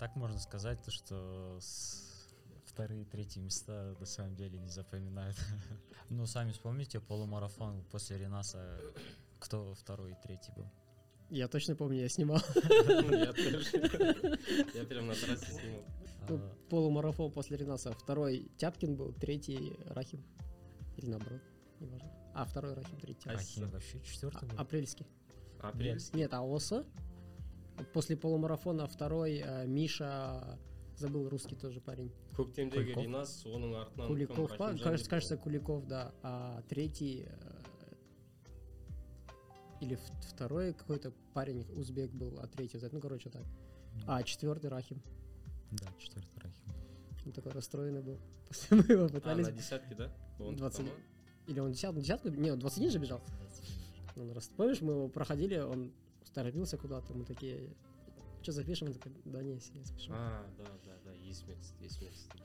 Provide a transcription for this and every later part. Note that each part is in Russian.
Так можно сказать, то, что с- вторые, третьи места на самом деле не запоминают. Ну, сами вспомните полумарафон после Ренаса, кто второй и третий был. Я точно помню, я снимал Я тоже. Я прям на трассе снимал. ну, А, полумарафон после Ренаса. Второй Тяпкин был, третий Рахим. Или наоборот, неважно. А, второй Рахим, третий Тяпкин. Ахим вообще четвертый был. Апрельский. Апрельский. Нет, а ОС? После полумарафона второй э, Миша, забыл русский тоже парень. көктемдегі Куликов? ринас оның артынан Куликов, па? Кажется, кажется. Куликов, да. А третий э, или второй какой-то парень узбек был, а третий, ну короче так. А четвертый Рахим. Да, четвертый Рахим. Он такой расстроенный был. После мы его а пытались. на десятке да Он 20. там, Или он десятку, десятку? Не, он 21 же бежал. Он рас- Помнишь, мы его проходили, он торопился куда-то, мы такие, что запишем? Он такой, да не, я запишу. а да да да есіме түсті есіме түсті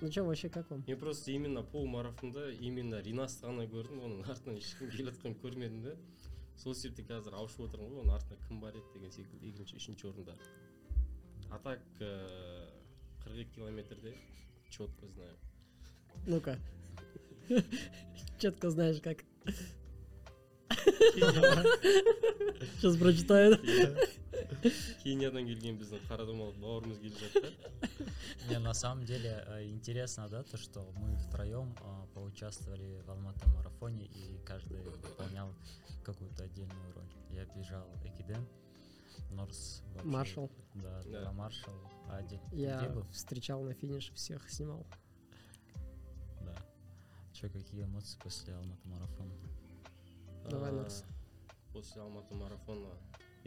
Ну что, вообще как вам? мен просто именно полумарафонда именно ринасты ғана көрдім оның артынан ешкім келе жатқанын көрмедім да сол себепті қазір ауышып отырмын ғой оның артында кім бар еді деген секілді екінші үшінші орында а так э, қырық екі километрде четко знаю Ну-ка. Четко знаешь как. Сейчас прочитаю. кениядан келген біздің қара домалақ бауырымыз келе жатты Не, на самом деле э, интересно, да, то, что мы втроем э, поучаствовали в Алматы марафоне, и каждый выполнял какую-то отдельную роль. Я бежал Экиден, Норс Маршал. Да, Да. Маршал. А где, Я встречал на финиш, всех снимал. Да. Че, какие эмоции после Алматы марафона? Давай, после алматы марафона.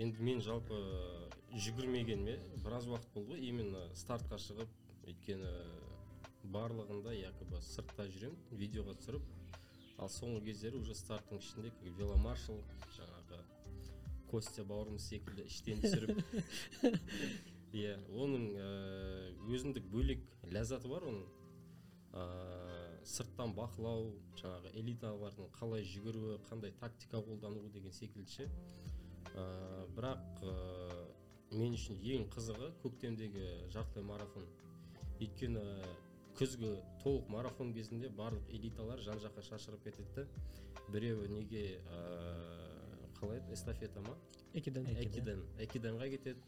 Енді мен жалпы жүгірмегеніме біраз уақыт болды ғой именно стартқа шығып өйткені барлығында якобы сыртта жүремін видеоға түсіріп ал соңғы кездері уже старттың ішінде как веломаршал жаңағы костя бауырымыз секілді іштен түсіріп. Иә оның э, өзіндік бөлек ләззаты бар оның. Ә, сырттан бақылау жаңағы элиталардың қалай жүгіруі қандай тактика қолдануы деген секілді ше ә, бірақ ә, мен үшін ең қызығы көктемдегі жартылай марафон. Өйткені күзгі толық марафон кезінде барлық элиталар жан жаққа шашырап кетеді да біреуі неге ә, қалай еді? Эстафета ма. Экиден. экиден. Экиденға кетеді.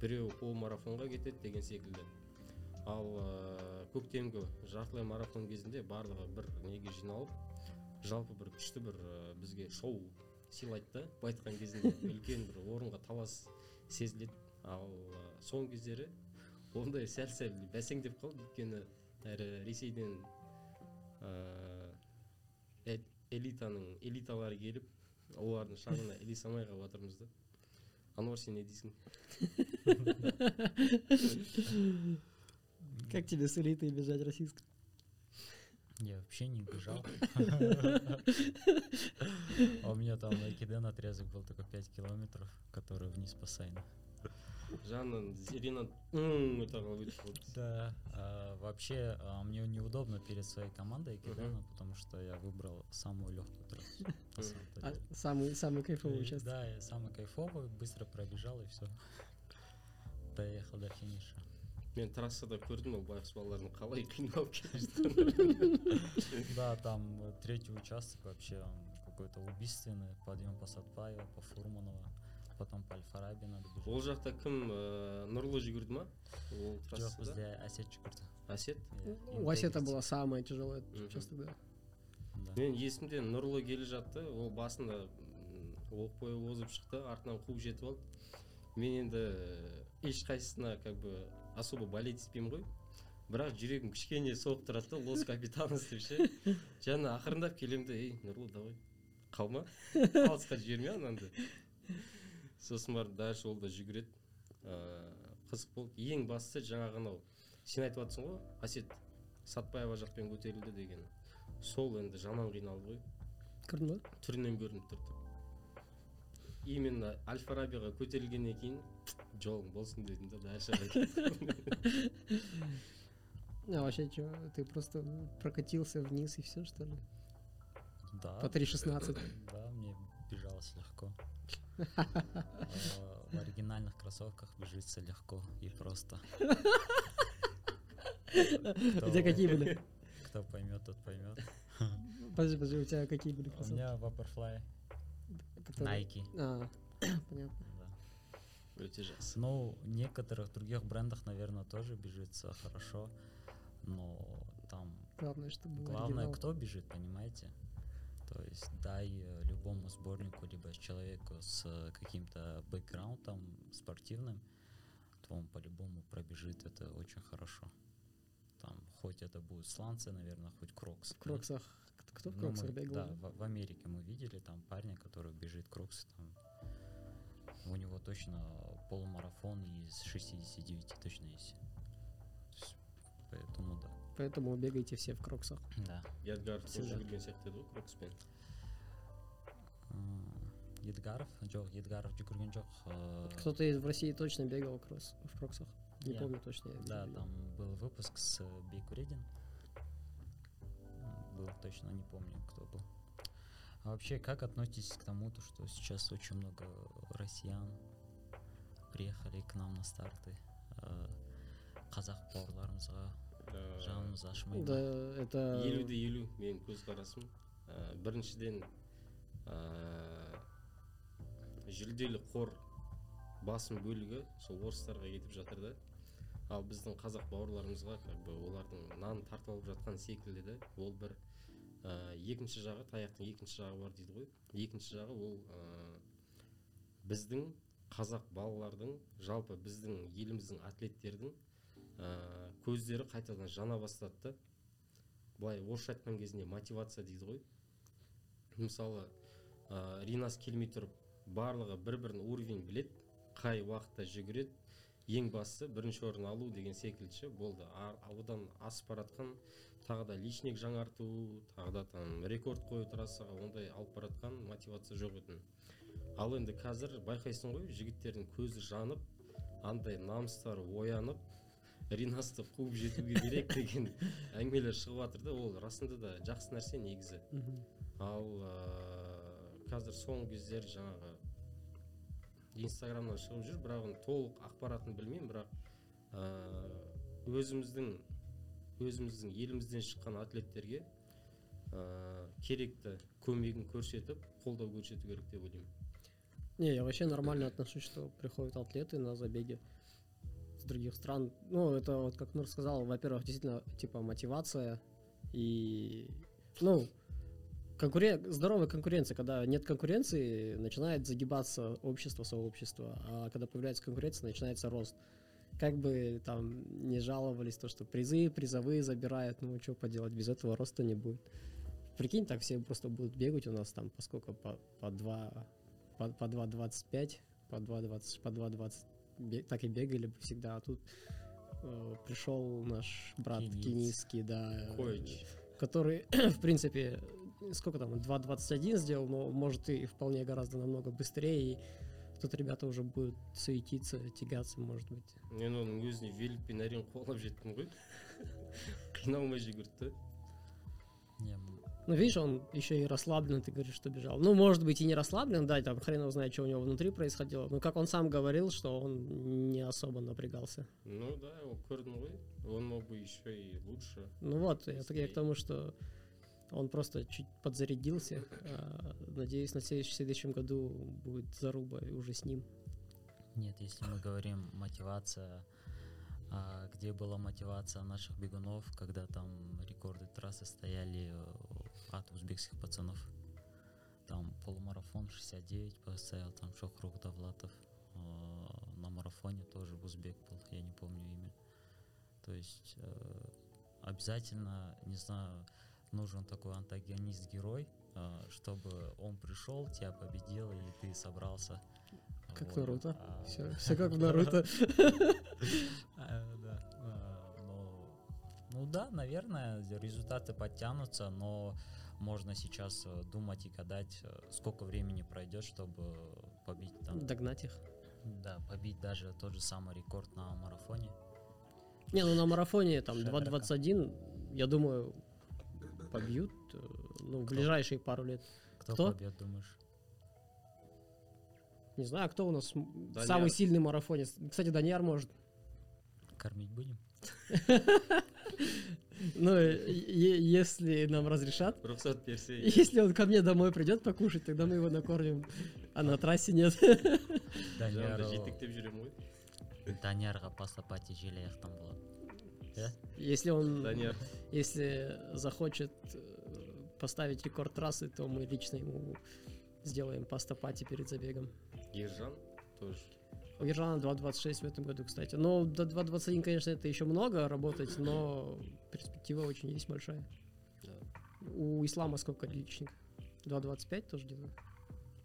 Біреуі полумарафонға кетеді деген секілді. Ал ә, көктемгі жартылай марафон кезінде барлығы бір неге жиналып жалпы бір күшті бір ә, бізге шоу сыйлайды да былай айтқан кезінде үлкен бір орынға талас сезіледі. Ал ә, соңғы кездері ондай сәл сәл бәсеңдеп қалды. Өйткені әрі ресейден ә, э- элитаның элиталары келіп олардың шаңына ілесе алмай қалып жатырмыз да. Ануар сен не дейсің? Как тебе с элитой бежать российской? Я вообще не бежал. А у меня там на Экиден отрезок был только 5 километров, который вниз по Сайну. өте қалып өтіп қалды Да, а, вообще а, мне неудобно перед своей командой Экидена, потому что я выбрал самую легкую трассу. А, самый, самый кайфовый участок. Да, я самый кайфовый, быстро пробежал и все. Доехал до финиша. Мен трассада көрдім ол байғұс балалардың қалай қиналып келе жатқанын Да, там э, третий участок вообще он какой-то убийственный. Подъем по Сатпаева, по Фурманова, потом по Альфараби надо бежать. ол жақта кім ә, нұрлы жүгірді ма ол Жоқ, трассада бізде әсет жүгірді. әсет Иә, У интегрити. была самая тяжелая участок, да. Мен есімде нұрлы келе жатты ол басында оқ бойы озып шықты артынан қуып жетіп алды мен енді э, ешқайсысына как бы особо болеть етпеймін ғой. Бірақ жүрегім кішкене соғып тұрады да лос капитанос деп ше. Жаңа ақырындап келемін де ей нұрлы давай қалма алысқа жіберме ананды сосын барып дальше ол да жүгіреді. Ыыы қызық болды. Ең бастысы жаңағы анау сен айтып жатрсың ғой әсет сатпаева жақпен көтерілді деген. Сол енді жаман қиналды ғой. Көрдің ба? түрінен көрініп тұрды. именно аль фарабиға көтерілгеннен кейін жолың болсын дедім да дальше А вообще что, ты просто прокатился вниз и все, что ли? Да. По 3.16. Да, мне бежалось легко. э, в оригинальных кроссовках бежится легко и просто. У тебя какие были? Кто поймет, тот поймет. Подожди, подожди, у тебя какие были У кроссовки? меня Vaporfly, Nike. А, понятно. да. Ну, в некоторых других брендах, наверное, тоже бежится хорошо, но там Главное, чтобы главное, оригинал. кто бежит, понимаете? То есть дай э, любому сборнику, либо человеку с э, каким-то бэкграундом спортивным, то он по-любому пробежит это очень хорошо. Там, хоть это будут сланцы, наверное, хоть кроксы. В кроксах. Кто в Ну, кроксах мы- бегал? Да, в, в Америке мы видели там парня, который бежит кроксы, там у него точно полумарафон из 69 точно есть. То есть, Поэтому да. Поэтому бегайте все в кроксах. Да. ядгар тоже Всегда. жүгірген сияқты еді ғой крокспен М, едгаров жоқ едгаров жүгірген жоқ э, Кто-то из в России точно бегал кросс, в кроксах. Не Я. помню точно. я да не видел. там был выпуск с э, Бейкуредин М, был точно не помню кто был а вообще как относитесь к тому то что сейчас очень много россиян приехали к нам на старты Э, қазақ бауырларымызға Э, жанымыз ашымай Да, ма? это... елуде елу менің көзқарасым Ә, біріншіден ә, жүлделі қор басым бөлігі сол орыстарға кетіп жатыр да ал біздің қазақ бауырларымызға как бы олардың нанын тартып алып жатқан секілді да ол бір ә, екінші жағы таяқтың екінші жағы бар дейді ғой. Екінші жағы ол ә, біздің қазақ балалардың жалпы біздің еліміздің атлеттердің ә, көздері қайтадан жана бастады да. Былай орысша айтқан кезінде мотивация дейді ғой. Мысалы ә, ринас келмей тұрып барлығы бір бірін уровень білет қай уақытта жүгіреді ең бастысы бірінші орын алу деген секілді ше болды А- одан асып баратқан тағы да личник жаңарту тағы да там рекорд қою трассаға ондай алып баратқан мотивация жоқ еді ал енді қазір байқайсың ғой жігіттердің көзі жанып андай намыстары оянып ринасты қуып жетуге керек деген әңгімелер шығып жатыр да ол расында да жақсы нәрсе негізі. Ал ыыы қазір соңғы кездері жаңағы инстаграмнан шығып жүр бірақ оның толық ақпаратын білмеймін бірақ ыыы өзіміздің өзіміздің елімізден шыққан атлеттерге ыыы керекті көмегін көрсетіп қолдау көрсету керек деп ойлаймын Не, я вообще нормально отношусь, что приходят атлеты на забеги с других стран. Ну, это вот как Нур сказал, во-первых, действительно, типа, мотивация и, ну, конкурен... здоровая конкуренция. Когда нет конкуренции, начинает загибаться общество, сообщество, а когда появляется конкуренция, начинается рост. Как бы там не жаловались, то, что призы, призовые забирают, ну, что поделать, без этого роста не будет. Прикинь, так все просто будут бегать у нас там, поскольку по, по два по, по 2.25, по 2.20, по 2.20 бе- так и бегали бы всегда, а тут э, пришел наш брат Кенийц. кенийский, да, э, Коич. который, в принципе, сколько там, 2.21 сделал, но может и вполне гораздо намного быстрее, и тут ребята уже будут суетиться, тягаться, может быть. мен оның өзіне великпен әрең қуалап жеттім ғой қиналмай жүгірді да Не, м, Ну, видишь, он еще и расслаблен, ты говоришь, что бежал. Ну, может быть, и не расслаблен, да, там хрен его знает, что у него внутри происходило. Но как он сам говорил, что он не особо напрягался. ну да ол көрдім ғой он мог бы еще и лучше Ну вот, я, так- я к Быстрее. тому, что он просто чуть подзарядился. А, Надеюсь, на следующем, году будет заруба уже с ним. Нет, если мы говорим мотивация, а где была мотивация наших бегунов, когда там рекорды трассы стояли э, от узбекских пацанов? Там полумарафон 69 поставил, там Шохрух Давлатов. э, На марафоне тоже узбек был, я не помню имя. То есть э, обязательно, не знаю, нужен такой антагонист-герой, э, чтобы он пришел, тебя победил, и ты собрался. Как Вот. Наруто. А, Все, все как в Наруто. А. А, Ну, ну да, наверное, результаты подтянутся, но можно сейчас э, думать и гадать, э, сколько времени пройдет, чтобы побить там, Догнать их. да, побить даже тот же самый рекорд на марафоне. Не, ну на марафоне там Шаверка. 2.21, я думаю, побьют, э, ну, в Кто? ближайшие пару лет. Кто, Кто? побьет, думаешь? Не знаю, кто у нас м, Данияр. самый сильный марафонец. Кстати, Даниар может. Кормить будем? Ну, если нам разрешат. Если он ко мне домой придет покушать, тогда мы его накормим. А на трассе нет. ғой даниярға пастапати желе аяқтан болады Если он, данияр если захочет э, поставить рекорд трассы, то мы лично ему сделаем паста-пати перед забегом. ержан тоже У Ержана 2.26 в этом году, кстати. Но до 2.21, конечно, это еще много работать, но перспектива очень есть большая. да, У Ислама сколько личник? 2.25 тоже где-то?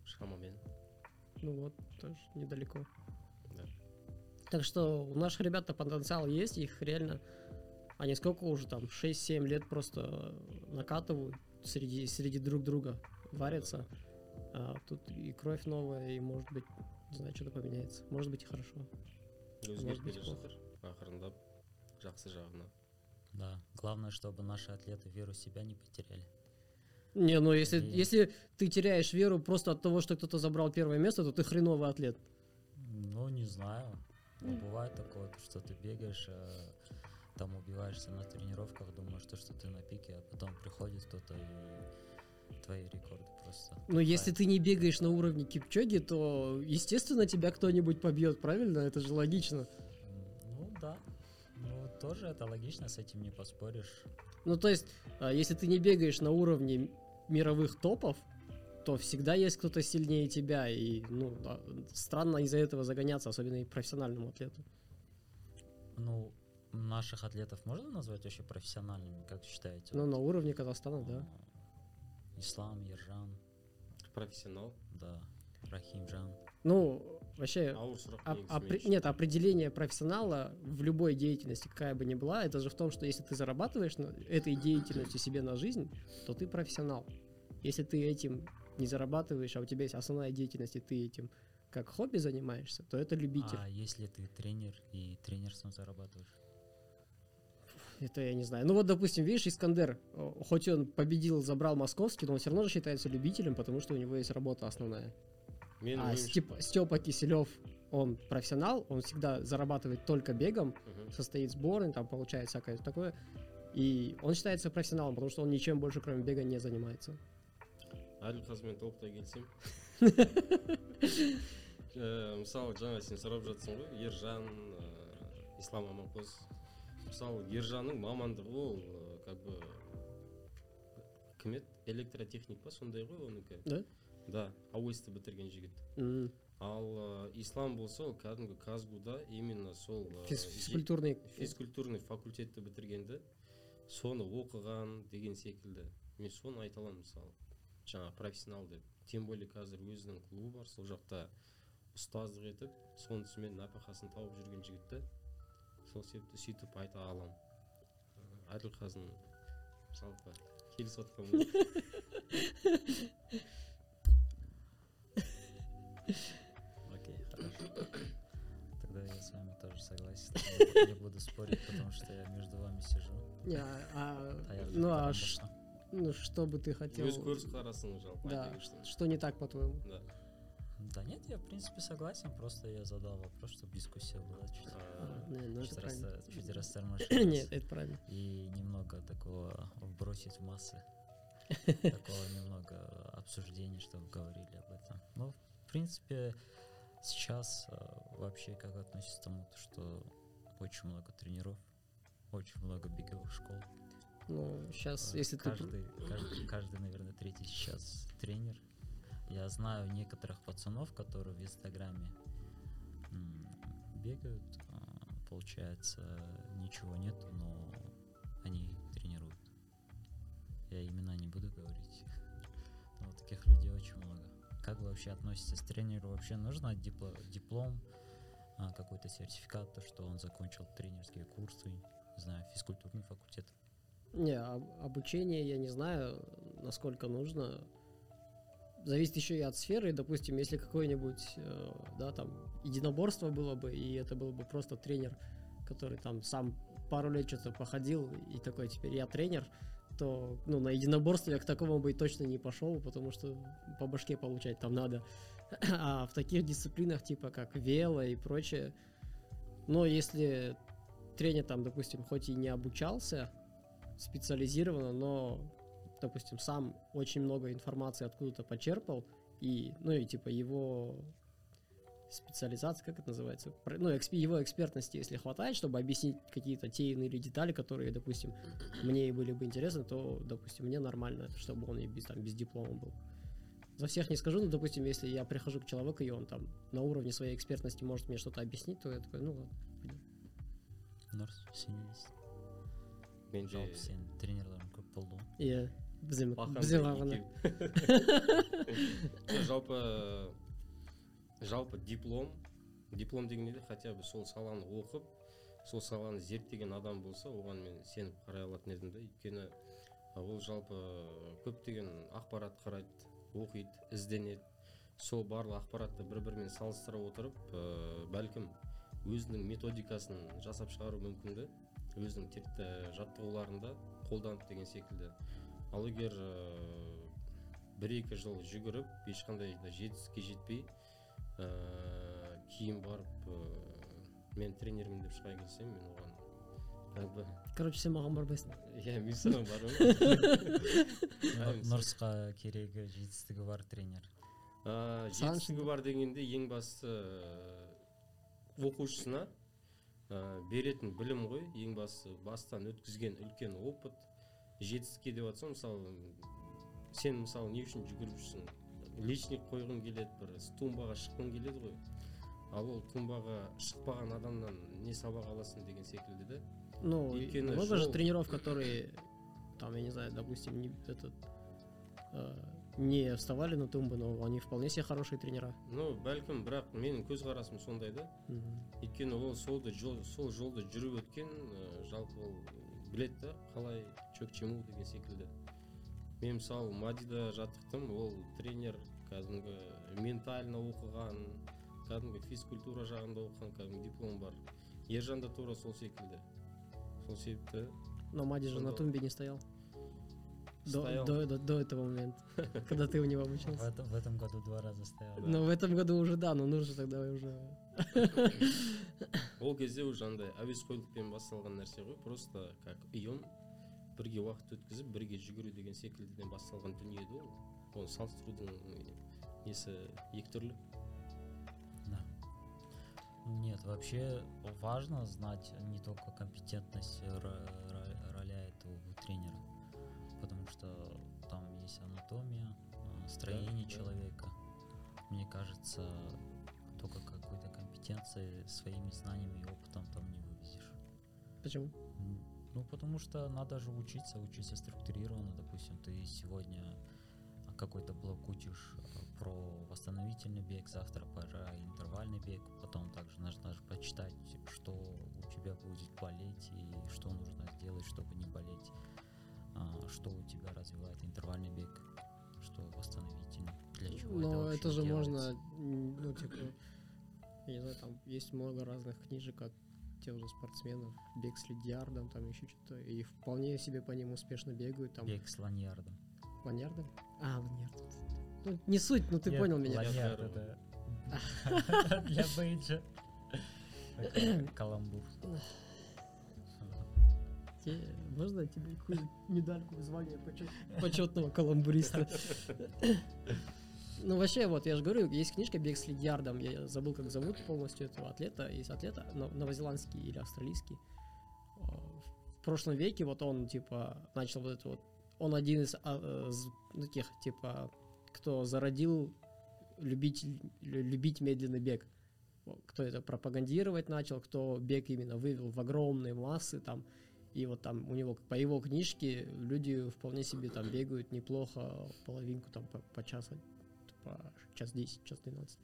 шамамен Ну вот, тоже недалеко. Да. Так что у наших ребят-то потенциал есть, их реально... Они сколько уже там, 6-7 лет просто накатывают среди, среди друг друга, варятся. А тут и кровь новая, и может быть, не знаю, что-то поменяется. Может быть и хорошо. өзгеріп быть, келе плохо. ақырындап жақсы жағына да главное чтобы наши атлеты веру в себя не потеряли Не, ну если, И- если ты теряешь веру просто от того, что кто-то забрал первое место, то ты хреновый атлет. ну не знаю Ну, бывает такое то, что ты бегаешь э, там убиваешься на тренировках думаешь то что ты на пике а потом приходит кто-то и твои рекорды просто Но если ты не бегаешь на уровне Кипчоги, то, естественно, тебя кто-нибудь побьет, правильно? Это же логично. Ну да ну тоже это логично с этим не поспоришь Ну, то есть, а, если ты не бегаешь на уровне мировых топов, то всегда есть кто-то сильнее тебя. И, ну, странно из-за этого загоняться, особенно и профессиональному атлету. ну наших атлетов можно назвать вообще профессиональными как считаете Ну, Вот, на уровне Казахстана, да. э, ислам ержан профессионал да рахимжан Ну, вообще, ауыр сұрақ А- негізі опре- мен үшін. нет, определение профессионала в любой деятельности, какая бы ни была, это же в том, что если ты зарабатываешь на этой деятельностью себе на жизнь, то ты профессионал. Если ты этим не зарабатываешь, а у тебя есть основная деятельность, и ты этим как хобби занимаешься, то это любитель. а если ты тренер и тренерством зарабатываешь Это я не знаю. Ну вот, допустим, видишь, Искандер, о, хоть он победил, забрал московский, но он все равно же считается любителем, потому что у него есть работа основная. мен А ойымша- Степ- Степа Киселев, он профессионал, он всегда зарабатывает только бегом, Мгм. состоит сборной, там получает всякое такое. И он считается профессионалом, потому что он ничем больше, кроме бега, не занимается. әділқазымен толықтай келісемін Э, мысалы жаңа сен сұрап жатсың ғой ержан э, ислам аманқос Мысалы ержанның мамандығы ол как бы кім еді? Электротехник па сондай ғой оныкі Да? да ауэсті бітірген жігіт. Ал ислам болса ол кәдімгі казгуда именно сол Физкультурный. физкультурный факультетті бітіргенді соны оқыған деген секілді. Мен соны айта аламын мысалы жаңағы профессионал деп. Тем более қазір өзінің клубы бар сол жақта ұстаздық етіп сонысымен нәпақасын тауып жүрген жігіт та. сол себепті сөйтіп айта аламын Ә, әділқазын жалпы келісіп жатқан Окей, хорошо. Тогда я с вами тоже согласен. Не- Не буду спорить, потому что я между вами сижу. Не, а- а, А я ну а потому ш- что- ну, что бы ты хотел... өз көзқарасың жалпы Да, айта кетсең. что не так, по-твоему? да Да нет, я в принципе согласен, просто я задал вопрос, чтобы дискуссия была чуть, А, не, ну, чуть, это раста- правильно. чуть растормошилась. Нет, это правильно. И немного такого вбросить в массы. Такого немного обсуждения, чтобы говорили об этом. Ну, в принципе, сейчас э, вообще как относится к тому, что очень много тренеров, очень много беговых школ. Ну, сейчас, Э, если ты... каждый, каждый, каждый, наверное, третий сейчас тренер. Я знаю некоторых пацанов, которые в Инстаграме бегают, а, получается, ничего нету, но они тренируют. Я имена не буду говорить. Но таких людей очень много. Как вы вообще относитесь? Тренеру вообще нужно дипло- диплом, а, какой-то сертификат, то, что он закончил тренерские курсы, не знаю, физкультурный факультет? Не, об- обучение я не знаю, насколько нужно. Зависит еще и от сферы. Допустим, если какое-нибудь, э, да, там, единоборство было бы, и это был бы просто тренер, который там сам пару лет что-то походил, и такой, теперь я тренер, то, ну, на единоборство я к такому бы и точно не пошел, потому что по башке получать там надо. А в таких дисциплинах, типа как вело и прочее, но если тренер там, допустим, хоть и не обучался специализированно, но, допустим, сам очень много информации откуда-то почерпал, и, ну и типа его специализация, как это называется, ну, эксп- его экспертности, если хватает, чтобы объяснить какие-то те иные или детали, которые, допустим, мне и были бы интересны, то, допустим, мне нормально, чтобы он и без, там, без диплома был. За всех не скажу, но, допустим, если я прихожу к человеку, и он там на уровне своей экспертности может мне что-то объяснить, то я такой, ну ладно. пойдем. нұрс сен не дейсің мен же жалпы сен тренерлерің көп болды ғой иә да ғана жалпы жалпы диплом диплом дегенде де? Хотя бы сол саланы оқып сол саланы зерттеген адам болса оған мен сеніп қарай алатын едім да өйткені ол жалпы көптеген ақпарат қарайды оқиды ізденеді. Сол барлық ақпаратты бір бірімен салыстыра отырып ә, бәлкім өзінің методикасын жасап шығару мүмкін да өзінің тек- ә, жаттығуларында қолданып деген секілді. Ал егер ә, бір екі жыл жүгіріп ешқандай да жетістікке жетпей ә, кейін барып ә, мен тренермін деп шыға келсем мен оған как бы короче сен маған бармайсың. Иә мен саған бармаймын. Нұр- нұрсқа керегі жетістігі бар тренер? Саған жетістігі бар дегенде ең басты ә, оқушысына ә, беретін білім ғой. Ең басты бастан өткізген үлкен опыт. жетістікке деп жатсам мысалы сен мысалы не үшін жүгіріп жүрсің личник қойғың келеді бір тумбаға шыққың келеді ғой ал ол тумбаға шықпаған адамнан не сабақ аласың деген секілді да ну И и кино, много же шоу. тренеров которые там я не знаю допустим не этот э, не вставали на тумбу но они вполне себе хорошие тренера ну бәлкім бірақ менің көзқарасым сондай да Мгм. өйткені ол солды жол, сол жолды жүріп өткен ә, жалпы ол біледі да қалай че к чему деген секілді. Мен мысалы мадида жаттықтым ол тренер кәдімгі ментально оқыған кәдімгі физкультура жағында оқыған кәдімгі диплом бар. Ержан да тура сол секілді. Сол себепті но Мади же на тумбе не стоял. до, Стоял. до, до, до этого момента когда ты у него в обучался этом, в этом году два раза стоял Да. но в этом году уже да но нужно тогда уже ол кезде уже андай әуесқойлықпен басталған нәрсе ғой просто как ұйым бірге уақыт өткізіп бірге жүгіру деген секілдіден басталған дүние еді ол оны салыстырудың несі екі түрлі Да. Нет, вообще важно знать не только компетентность ро- ро- роля этого тренера, потому что там есть анатомия, э, строение да. человека. Мне кажется, только какой-то компетенции своими знаниями и опытом там не вывезешь. почему Ну, потому что надо же учиться, учиться структурированно. Допустим, ты сегодня какой-то блок учишь э, про восстановительный бег, завтра про интервальный бег, потом также нужно же прочитать, что у тебя будет болеть и что нужно сделать, чтобы не болеть, А, что у тебя развивает интервальный бег, что восстановительный, для чего это но вообще это же делается. можно ну типа я не знаю там есть много разных книжек от тех же спортсменов. Бег с лидиардом там еще что-то. И вполне себе по ним успешно бегают там. Бег с ланьярдом. ланьярдом? А ланьярд. Ну не суть ну ты Нет, понял меня. Ланьярд это для бейджа. Каламбур. Те- можно тебе какую медальку звание почетного каламбуриста Ну, вообще, вот, я же говорю, есть книжка «Бег с лидиардом», я забыл, как зовут полностью этого атлета, есть атлета, но- новозеландский или австралийский. В прошлом веке вот он, типа, начал вот это вот, он один из а, э, з- таких, типа, кто зародил любить, лю- любить медленный бег. Кто это пропагандировать начал, кто бег именно вывел в огромные массы там, и вот там у него, по его книжке, люди вполне себе там бегают неплохо, половинку там по, по часу, по час 10, час 12.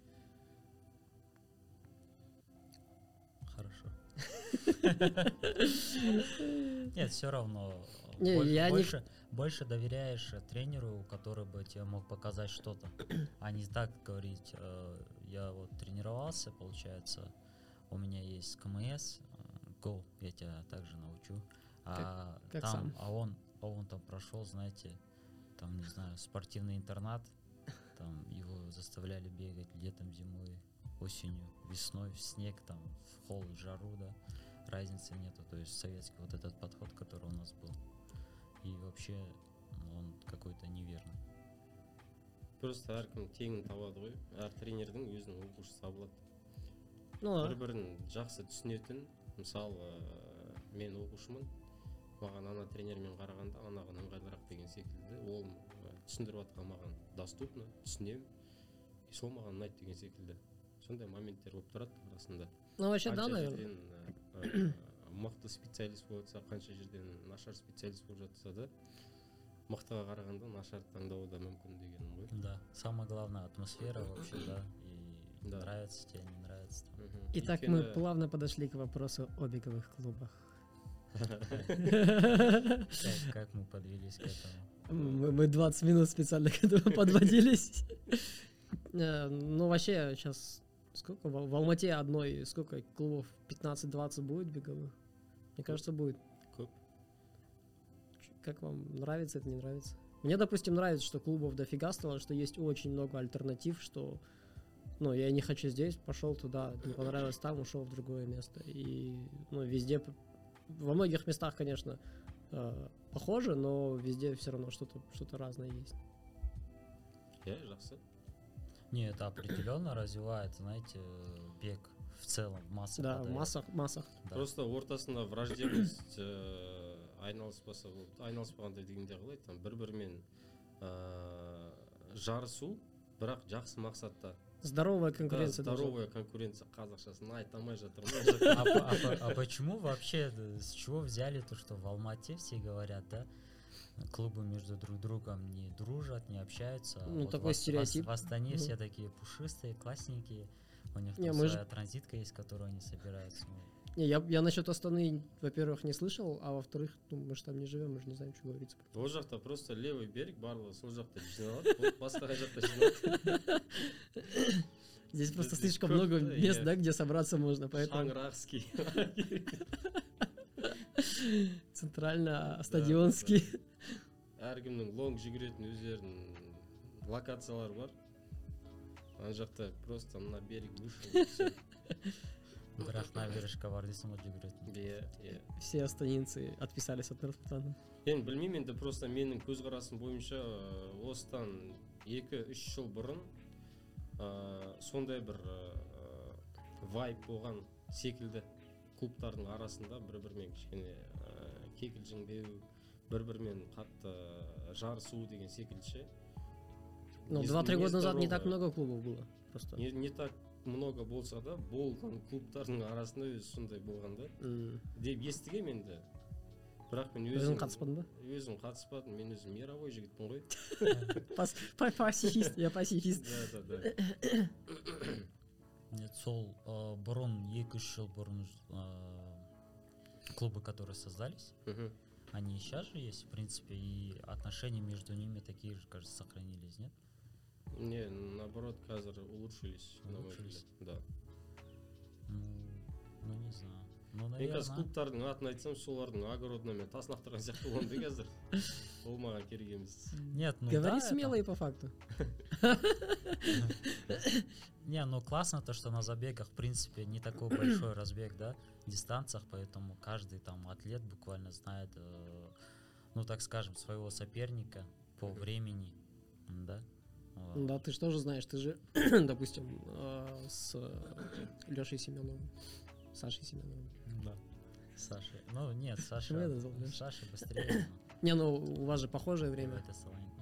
Хорошо. Нет, все равно. э, Не, боль- я не- больше, больше доверяешь э, тренеру, который бы тебе мог показать что-то, а не так говорить. э, Я вот тренировался, получается, у меня есть КМС, э, Go, я тебя также научу. А как там, сам? а он, а он там прошел, знаете, там, не знаю, спортивный интернат, там его заставляли бегать летом, зимой, осенью, весной, в снег, там, в холод, в жару, да, разницы нету. То есть советский вот этот подход, который у нас был. И вообще ну, он какой-то неверный. просто әркім теңін табады ғой әр тренердің өзінің оқушысы табылады Ну, бір бірін жақсы түсінетін мысалы ә, мен оқушымын Маған ана тренермен қарағанда анаған ыңғайлырақ деген секілді ол түсіндіріп жатқан маған доступно түсінемін и сол маған ұнайды деген секілді сондай моменттер болып тұрады арасында ну вообще да, наверное. мықты специалист болып жатса қанша жерден нашар специалист болып жатса да мықтыға қарағанда нашарды таңдауы да мүмкін дегенім ғой Да, самое главное атмосфера вообще, да, и Да. нравится тебе, не нравится. там. Итак, мы плавно подошли к вопросу о беговых клубах. Как, мы подвелись к этому? Мы, мы 20 минут специально к этому подводились. Э, Ну, вообще, сейчас сколько? В Алмате одной, сколько клубов? 15-20 будет беговых? Мне кажется, будет. Как вам нравится это, не нравится? Мне, допустим, нравится, что клубов дофига стало, что есть очень много альтернатив, что ну, я не хочу здесь, пошел туда, не понравилось там, ушел в другое место. И, ну, везде, во многих местах, конечно, э, похоже, но везде все равно что-то что разное есть. иә жақсы Не, это определенно развивает, знаете, бег в целом, в массах. Да, в подает. массах, массах. Да. просто ортасында враждебность ыыы айналыспаса болды айналыспағанда дегенде қалай там бір бірімен ыыы жарысу бірақ жақсы мақсатта Здоровая Да, конкуренция. должна здоровая конкуренция қазақшасын айта алмай жатырмын А, а по- а почему вообще, с чего взяли то, что в Алмате все говорят, да, клубы между друг другом не дружат, не общаются. а Ну, вот такой в Ас- в стереотип. В Астане Мгм. все такие пушистые, классненькие. У них Не, там своя же- транзитка есть, которую они собираются. Ну, Не, я, я насчет Астаны, во-первых, не слышал, а во-вторых, ну, мы же там не живем, мы же не знаем, что говорится. ол жақта просто левый берег барлығы сол жақта жиналады ол басқа қай жақта жиналады Здесь просто Здесь слишком көп, много да, мест, я- да, где собраться можно, поэтому шаңырақский центрально-стадионский. әркімнің лонг жүгіретін өздерінің локациялары бар ана жақта просто мына берег вышел всё. бірақ набережка бар дейсің ғой жүгіретін иә иә Все астанинцы отписались от Нұрсұлтана. енді білмеймін енді просто менің көзқарасым бойынша э, осыдан екі үш жыл бұрын ә, сондай бір ә, вайб болған секілді клубтардың арасында бір бірімен кішкене ә, кекілжіңдеу бір бірімен қатты жарысу деген секілді ше Ну, Не- два-три года назад не так много клубов было. Просто. не, не так много болса да болған клубтардың арасында өзі сондай болған да М. деп естігемін енді бірақ мен Өзің өзім қатыспадың ба? өзім қатыспадым мен өзім мировой жігітпін ғой Пас- па- Пасифист, я пасифист. да да да нет сол э, бұрын екі үш жыл бұрын э, клубы которые создались Мгм. они и сейчас же есть в принципе и отношения между ними такие же кажется сохранились нет не наоборот қазір улучшились на мой Улучшились? взгляд да ну ну не знаю ну мен қазір наверное клубтардың атын айтсам солардың огородына мен тас лақтырған сияқты боламын да қазір ол маған керек емес нет ну Говори да, смело это- и по факту. Не, ну классно то, что на забегах, в принципе, не такой большой разбег, да, в дистанциях, поэтому каждый там атлет буквально знает, э, ну так скажем, своего соперника по Мгм. времени, м, да. Да, ты же тоже знаешь, ты же, допустим, э, с Лешей Семеновым, Сашей Семеновым. Да. Саша. Ну нет, Саша. Саша быстрее. Не, ну у вас же похожее время.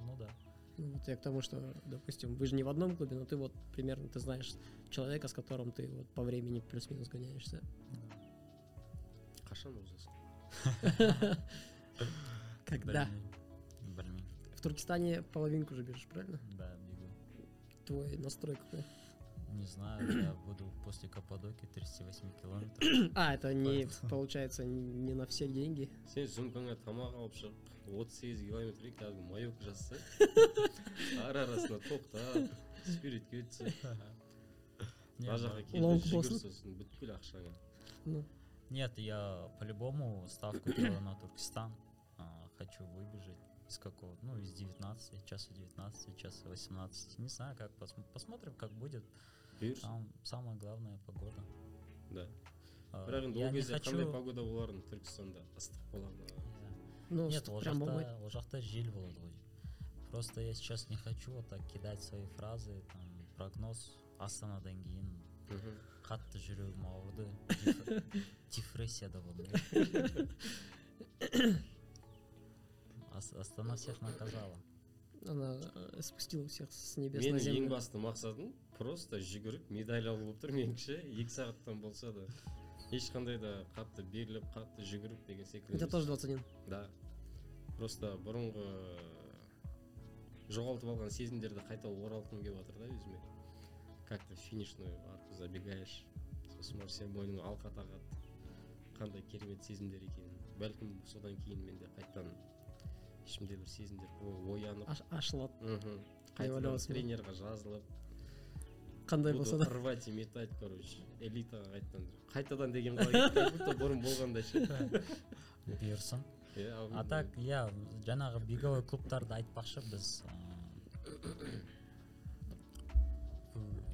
Ну да. Ну, вот я к тому, что, допустим, вы же не в одном клубе, но ты вот примерно ты знаешь человека, с которым ты вот по времени плюс-минус гоняешься. қашан озасың Когда? В Туркестане половинку же бежишь, правильно? Да Твой настрой какой? Не знаю, я буду после Каппадокии 38 километров. А, это не, Поэтому- получается, не на все деньги. сен сумкаңа тамақ алып шығып отыз сегіз километрге кәдімгі маек жазса ара арасында тоқтап суретке түсіп Не, мына ну, жаққа келді Лонг жүгір болсын. сосын бүткіл ақшаңа Ну, Нет, я по-любому ставку делаю на Туркестан. А, хочу выбежать. из какого, ну, из 19, часа 19, часа 18, не знаю, как, посм- посмотрим, как будет, бұйырса там самое главное погода. да А, бірақ енді я ол не кезде хочу, қандай погода боларын түркістанда ыстық бола ма не знаю. Ну, Нет, что ол прям бывает. жақта, ол жақта жел болады ғой. Просто я сейчас не хочу вот так кидать свои фразы, там, прогноз астанадан кейін Мгм. қатты жүрегім ауырды диф- депрессияда болдым Ас- астана всех наказала Она э, спустила всех с небес менің на ең землю. басты мақсатым просто жүгіріп медаль алу болып тұр меніңше екі сағаттан болса да ешқандай да қатты беріліп қатты жүгіріп деген секілді У тебя емес. тоже 21. да просто бұрынғы жоғалтып алған сезімдерді қайта оралтқым келіп жатыр да өзіме как то финишную арку забегаешь сосын барып сен мойныңа алқа тағады қандай керемет сезімдер екенін бәлкім содан кейін менде қайтадан ішімде бір сезімдер оянып. Аш- ашылады. Мхм қайтадан тренерға жазылып. Қандай болса да. рвать и метать короче. Элитаға қайтадан. Қайтадан деген қалай как будто бұрын болғандай ше. Бұйырсын. А так иә жаңағы беговой клубтарды айтпақшы. Біз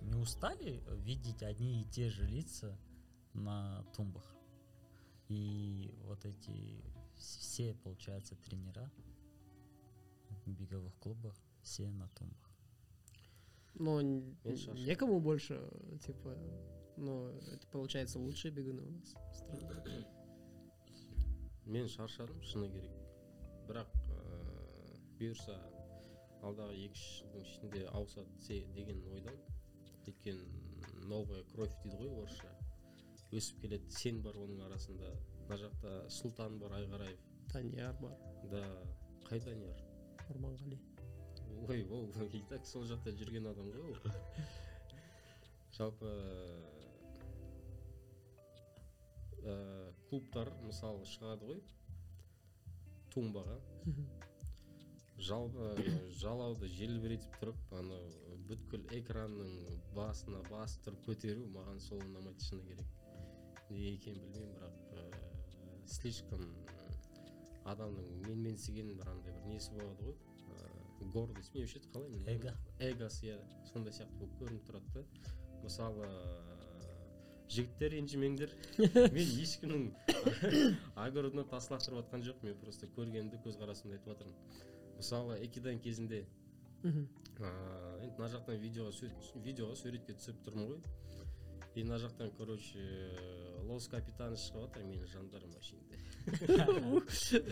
не устали видеть одни и те же лица на тумбах? И вот эти вс- все получается тренера? беговых клубах все на тумбах но н- Мен шаршадым. некому больше, типа, ну, это получается лучшие бегуны у нас в стране. мен шаршадым шыны керек бірақ ыыы бұйырса алдағы екі үш жылдың ішінде ауысады се- деген ойдамын өйткені новая кровь дейді ғой орысша өсіп келеді сен бар оның арасында мына жақта сұлтан бар айғараев Данияр бар, да қай данияр Нұрманғали. ой ол и так сол жақта жүрген адам ғой ол. Жалпы ә, клубтар мысалы шығады ғой. Тумбаға. Жалпы жалауды желбіретіп тұрып анау бүткіл экранның басына басып тұрып көтеру маған сол ұнамайды шыны керек. Неге екенін білмеймін бірақ ә, слишком адамның менменсіген бір андай бір несі болады ғой? Ә, гордость не вообще қалай мен Эго. эгосы иә. Сондай сияқты болып көрініп тұрады да. Мысалы жігіттер ренжімеңдер мен ешкімнің огородына тас лақтырып жатқан жоқ мен просто көргенімді көзқарасымды айтып жатырмын мысалы экиден кезінде ыыы, енді мына жақтан видеоға видеоға суретке түсіріп тұрмын ғой. И мына жақтан короче лос капитаны шығып жатыр менің жандарым вообще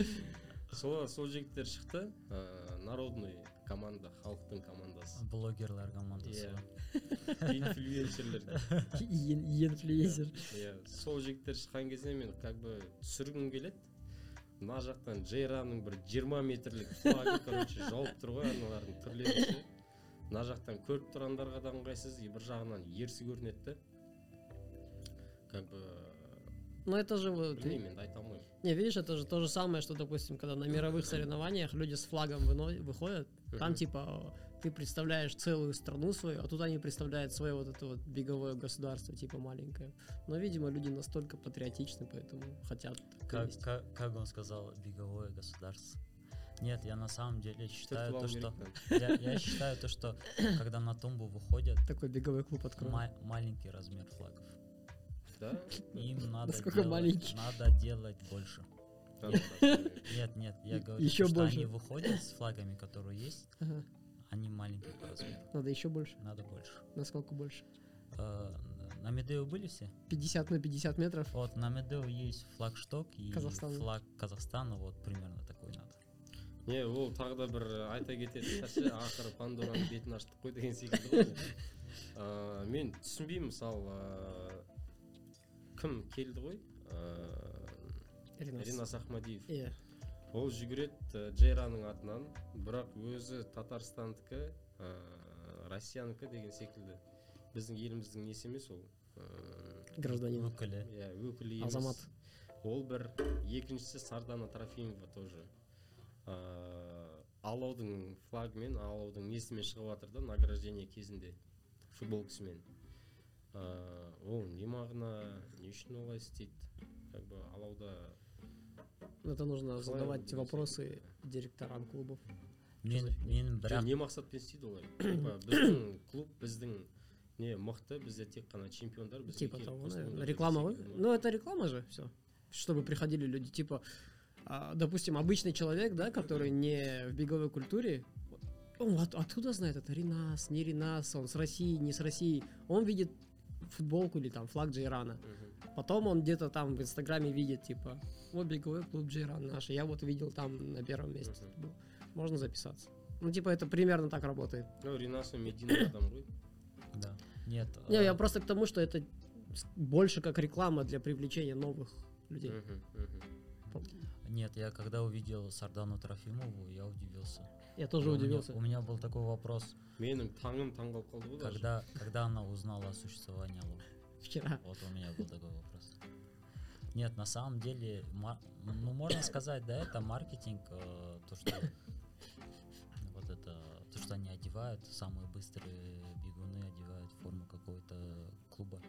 сол сол жігіттер шықты ыыы, народный команда халықтың командасы. Блогерлер командасы Иә. инфлюенсерлер. Инфлюенсер. иә сол жігіттер шыққан кезде мен как бы түсіргім келеді. Мына жақтан джейранның бір 20 метрлік флагы короче жауып тұр ғой аналардың түрлері. Мына жақтан көріп тұрғандарға да ыңғайсыз и бір жағынан ерсі көрінеді да как бы Ну это же вот, білмеймін енді айта алмаймын не, видишь, это же то же самое, что, допустим, когда на мировых соревнованиях люди с флагом выно- выходят, там Мгм. типа ты представляешь целую страну свою, а тут они представляют свое вот это вот беговое государство, типа маленькое. Но, видимо, люди настолько патриотичны, поэтому хотят так Как, вести. как, как он сказал, беговое государство. Нет, я на самом деле считаю Түртіп то, алу что керек я, я считаю то, что когда на тумбу выходят Такой беговой клуб откроем. ма- маленький размер флагов, да им надо Насколько делать, маленький? надо делать больше. Да, да, да. Нет, нет, я И- говорю, еще то, что больше. они выходят с флагами, которые есть, Ага. они маленькие по размеру. Надо еще больше. Надо больше. Насколько больше? Э, на Медео были все? 50 на 50 метров. Вот на Медео есть флагшток и Казахстана. флаг Казахстана, вот примерно такой надо. не ол тағы да бір айта кететін нәрсе ақыры пандораның бетін аштық қой деген секілді ғой ыыы мен түсінбеймін мысалы ыыы, кім келді ғой ыыы Ринас. ринас ахмадиев Иә. ол жүгіреді ә, джейраның атынан бірақ өзі татарстандікі ыыы россиянікі деген секілді біздің еліміздің несі емес ол ыыы Гражданин. Өкілі. иә өкілі емес Азамат. ол бір екіншісі сардана трофимова тоже ыыы алаудың флагымен алаудың несімен шығып жатыр да награждение кезінде футболкасымен ол не мағына не үшін олай істейді как бы алауда Это нужно Қалай задавать ол деген вопросы директорам клубов. мен менің жоқ бірақ не мақсатпен істейді олар типа біздің клуб біздің не мықты бізде тек қана чемпиондар бізге Типа келіп того, осындай наверное. мындай Реклама, десең, ғой? ну, Ну, это реклама же, все. Чтобы приходили люди, типа, а, допустим, обычный человек, да, который не в беговой культуре, он от- откуда знает это Ринас, не Ринас, он с России, не с России. Он видит футболку или там флаг Джейрана. мгм. Потом он где-то там в Инстаграме видит, типа, вот беговой клуб Джейран наш. Я вот видел там на первом месте. Был. Можно записаться. Ну, типа, это примерно так работает. ну ринас медина адам ғой да нет Не, э, я просто к тому, что это больше как реклама для привлечения новых людей. Нет я когда увидел сардану трофимову я удивился Я тоже у меня- удивился. у меня был такой вопрос когда когда она узнала о существовании Аллы Вчера. Вот у меня был такой вопрос. Нет, на самом деле, ну можно сказать, да, это маркетинг, э, то что вот это, то что они одевают, самые быстрые бегуны одевают форму какого-то клуба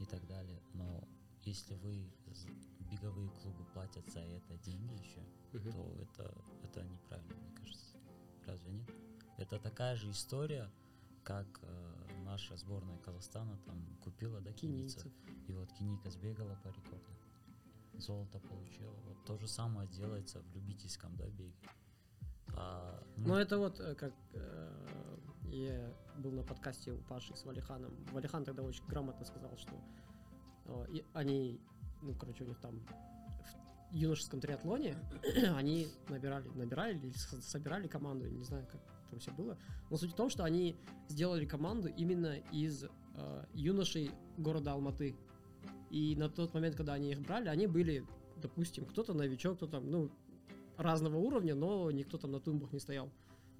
и так далее. Но если вы беговые клубы платят за это деньги еще, то это это неправильно, мне кажется. Разве нет? Это такая же история, как э, наша сборная Казахстана там купила, да. Кенийцев. И вот Киника сбегала по рекорду. Золото получила. Вот то же самое делается в любительском, да, беге. А, ну, Ну, это вот э, как э, я был на подкасте у Паши с Валиханом. Валихан тогда очень грамотно сказал, что э, и они, ну, короче, у них там юношеском триатлоне они набирали, набирали или собирали команду, не знаю, как там все было. Но суть в том, что они сделали команду именно из э, юношей города Алматы. И на тот момент, когда они их брали, они были, допустим, кто-то новичок, кто там, ну, разного уровня, но никто там на тумбах не стоял.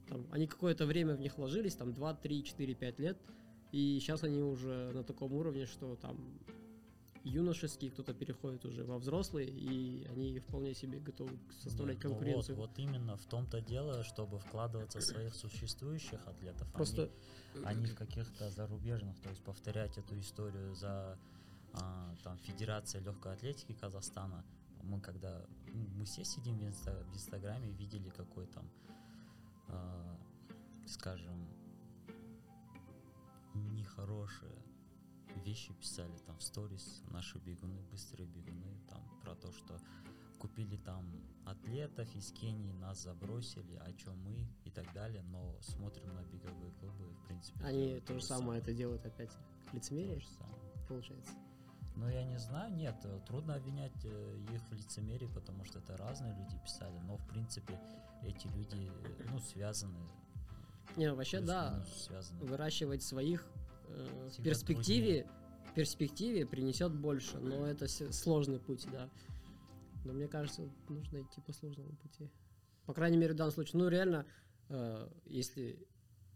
Там, они какое-то время в них вложились, там 2, 3, 4, 5 лет, и сейчас они уже на таком уровне, что там юношеские, кто-то переходит уже во взрослые, и они вполне себе готовы составлять нет, ну конкуренцию. вот, вот именно в том-то дело, чтобы вкладываться в своих существующих атлетов, Просто они, они в каких-то зарубежных, то есть повторять эту историю за а, там Федерация легкой атлетики Казахстана. Мы когда мы все сидим в, инста- в Инстаграме, видели какой там, а, скажем, нехорошие вещи писали там в сторис наши бегуны, быстрые бегуны, там про то, что купили там атлетов из Кении, нас забросили, о чем мы и так далее, но смотрим на беговые клубы, в принципе. они то же самое это делают опять. то Лицемерие, же самое. получается. Ну, я не знаю, нет, трудно обвинять э, их в лицемерии, потому что это разные люди писали, но, в принципе, эти люди, э, ну, связаны. Не, вообще, да, связаны. выращивать своих э, в перспективе в перспективе принесет больше, но это сложный путь, да. Но мне кажется, нужно идти по сложному пути. По крайней мере, в данном случае, ну реально, э, если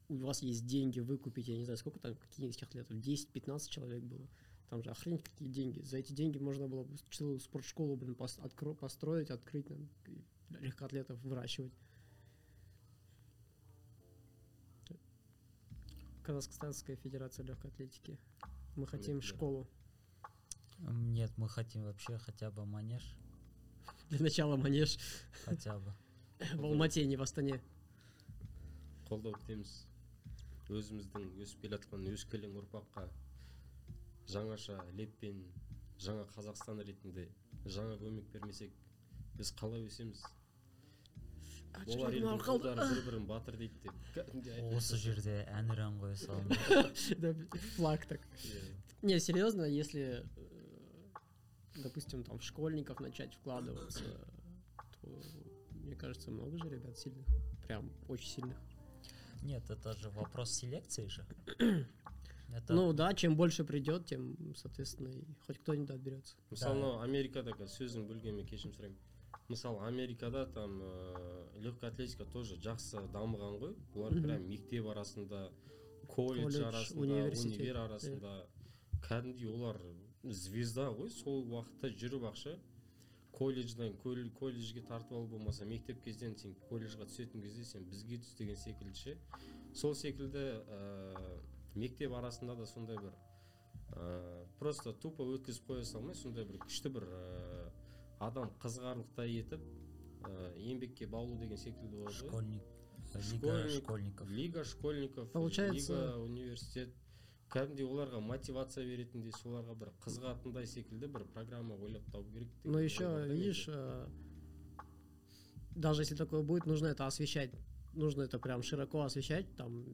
у вас есть деньги выкупить, я не знаю, сколько там каких атлетов, 10-15 человек было. Там же охренеть какие деньги. За эти деньги можно было бы целую спортшколу, блин, построить, открыть, и легкоатлетов выращивать. Казахстанская Федерация легкой атлетики. Мы хотим да. школу. М, Нет, мы хотим вообще хотя бы манеж, Для начала манеж хотя бы. в Алмате, не в Астане. қолдау күтеміз өзіміздің өсіп келе жатқан өскелең ұрпаққа жаңаша леппен жаңа қазақстан ретінде жаңа көмек бермесек біз қалай өсеміз олар елдің ұлдары бір бірін батыр дейді деп кәдімгідей айтып осы жатады. жерде әнұран қоя салыңдар Да, Флаг так. Иә. Не, серьезно, если, э, допустим, там в школьников начать вкладываться, то, мне кажется, много же ребят сильных. Прям очень сильных. Нет, это же вопрос селекции же. Это, Ну да, чем больше придет, тем, соответственно, и хоть кто-нибудь отберется. мысалы мынау америкада қазір сөзің бөлгеніме кешірім сұраймын мысалы америкада там ыыы легкая атлетика тоже жақсы дамыған ғой. Мгм. прям мектеп арасында колледж Колледж, арасында университет, универ арасында. кәдімгідей олар звезда ғой. Сол уақытта жүріп ақша колледжден кол- колледжге тартып алу болмаса мектеп кезден сен колледжға түсетін кезде сен бізге түс деген секілді ше. Сол секілді ыыы мектеп арасында да сондай бір ыыы просто тупо өткізіп қоя салмай сондай бір күшті бір ыыы адам қызығарлықтай етіп ә, еңбекке баулу деген секілді болады ғой школьник лига Школьник, школьников лига школьников Получается- лига университет кәдімгідей оларға мотивация беретіндей соларға бір қызығатындай секілді бір программа ойлап табу керек деген Но ой еще, бар да видишь, менде. э, даже если такое будет, нужно это освещать. Нужно это прям широко освещать, там,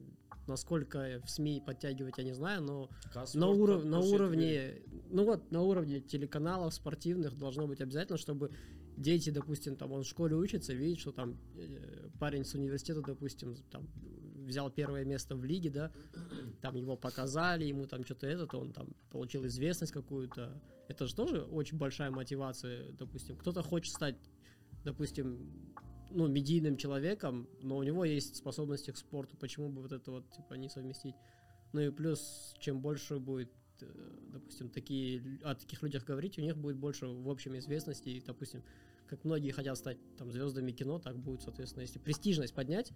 насколько в СМИ подтягивать, я не знаю, но на, Қазспортта уров- на көрсету керек. уровне, ну вот, на уровне телеканалов спортивных должно быть обязательно, чтобы дети, допустим, там, он в школе учится, видит, что там э, парень с университета, допустим, там, взял первое место в лиге, да, там его показали, ему там что-то это, он там получил известность какую-то. Это же тоже очень большая мотивация, допустим. Кто-то хочет стать, допустим, ну, медийным человеком, но у него есть способности к спорту, почему бы вот это вот, типа, не совместить? Ну и плюс, чем больше будет, э, допустим, такие, о таких людях говорить, у них будет больше в общем известности, и, допустим, как многие хотят стать там звездами кино, так будет, соответственно, если престижность поднять,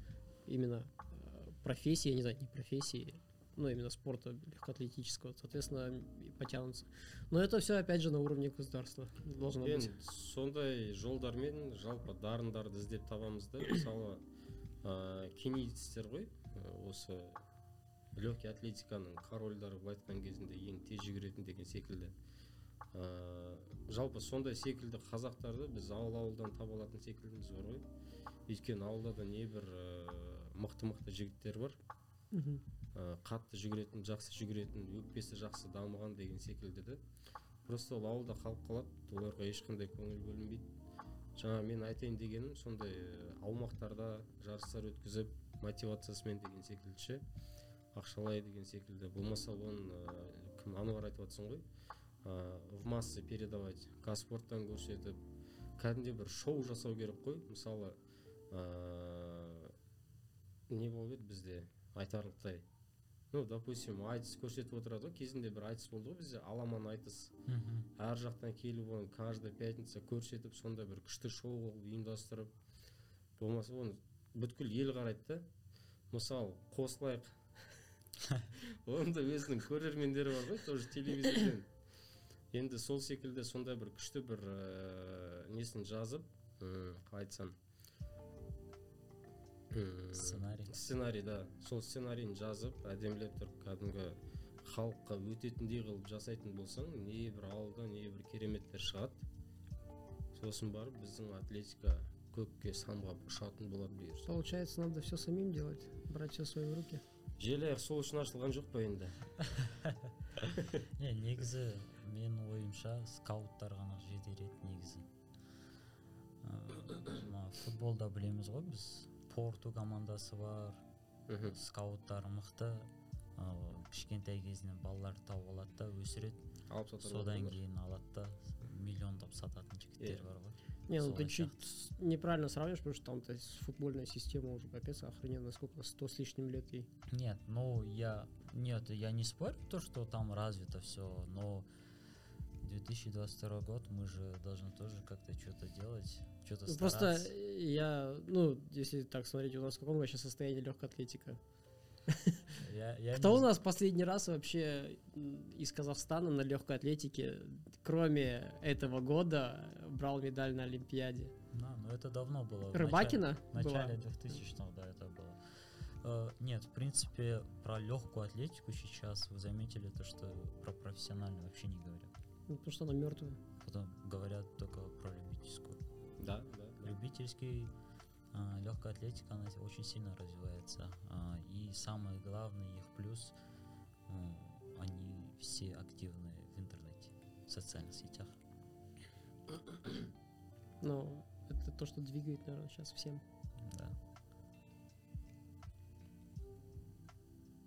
именно э, профессии, я не знаю, не профессии, ну, именно спорта легкоатлетического, соответственно, и потянутся. Но это все, опять же, на уровне государства должно мен быть. сондай жолдармен жалпы дарындарды іздеп табамыз да мысалы ә, кенийцтер ғой ә, осы легкий атлетиканың корольдары былай айтқан кезінде ең тез жүгіретін деген секілді ә, жалпы сондай секілді қазақтарды біз ауыл ауылдан таба алатын секілдіміз бар ғой. Өйткені ауылда да небір ә, мықты мықты жігіттер бар. Мгм. ә, қатты жүгіретін жақсы жүгіретін өкпесі жақсы дамыған деген секілді да просто ол ауылда қалып қалады оларға ешқандай көңіл бөлінбейді. Жаңа мен айтайын дегенім сондай аумақтарда жарыстар өткізіп мотивациясымен деген секілді ше ақшалай деген секілді болмаса оның ә, кім ануар айтып ғой. Ә, в массы передавать қазспорттан көрсетіп кәдімгідей бір шоу жасау керек қой. Мысалы ә, не болып еді бізде айтарлықтай. Ну допустим айтыс көрсетіп отырады ғой кезінде бір айтыс болды ғой бізде аламан айтыс Мгм. әр жақтан келіп оны каждый пятница көрсетіп сондай бір күшті шоу қылып ұйымдастырып. Болмаса оны бүткіл ел қарайды да. Мысалы қосылайық. Оның да өзінің көрермендері бар ғой тоже телевизорден енді сол секілді сондай бір күшті бір ә, несін жазып қалай айтсам? Сценарий. сценарий да. Сол сценарийін жазып әдемілеп тұрып кәдімгі халыққа өтетіндей қылып жасайтын болсаң небір ауылда небір кереметтер шығады. Сосын барып біздің атлетика көкке самғап ұшатын болады бұйырса Получается, надо все самим делать, брать все в свои руки. желаяқ сол үшін ашылған жоқ па енді? Не негізі менің ойымша скауттар ғана жетер негізі Ә, мына футболда білеміз ғой біз порту командасы бар мхм скауттар мықты ә, кішкентай кезінен балаларды тауып алады да өсіреді алып сатып содан алады кейін алады да миллиондап сататын жігіттер Иә. бар ғой Не, ну ты Солай чуть с- неправильно сравниваешь, потому что там-то с- футбольная система уже капец охрененно, сколько, сто с лишним лет ей. Нет, ну я нет, я не спорю то, что там развито все, но 2022 год мы же должны тоже как-то что-то делать, что-то Ну, Просто я, ну, если так смотреть, у нас в каком вообще состоянии легкая атлетика? Я, я Кто не у нас последний раз вообще из Казахстана на легкой атлетике, кроме этого года, брал медаль на Олимпиаде? Да, ну это давно было. в Рыбакина начале- В начале была? 2000-х, да, это было. Э, Нет, в принципе, про легкую атлетику сейчас вы заметили то, что про профессиональную вообще не говорят. Ну, потому что она мертвая. Потом говорят только про любительскую. да да да. любительский легкая атлетика она очень сильно развивается А, и самый главный их плюс м, они все активны в интернете в социальных сетях Но это то, что двигает, наверное, сейчас всем. да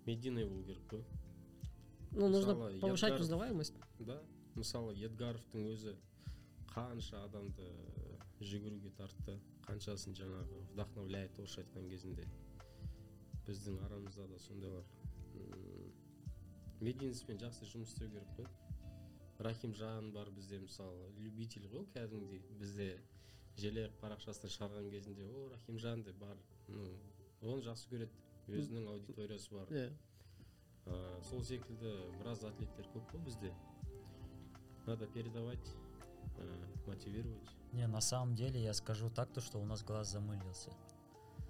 медийный қой Ну, нужно повышать узнаваемость. да мысалы едгаровтың өзі қанша адамды жүгіруге тартты қаншасын жаңағы вдохновляет орысша айтқан кезінде. Біздің арамызда да сондайлар м, медийностьпен жақсы жұмыс істеу керек қой. Рахимжан бар бізде мысалы любитель ғой кәдімгідей. Бізде желаяқ парақшасына шығарған кезінде о рахимжан деп бар. Ну оны жақсы көреді. Өзінің аудиториясы бар. Иә. А, сол секілді біраз атлеттер көп қой бізде. Надо передавать а, мотивировать Не, на самом деле я скажу так, то, что у нас глаз замылился.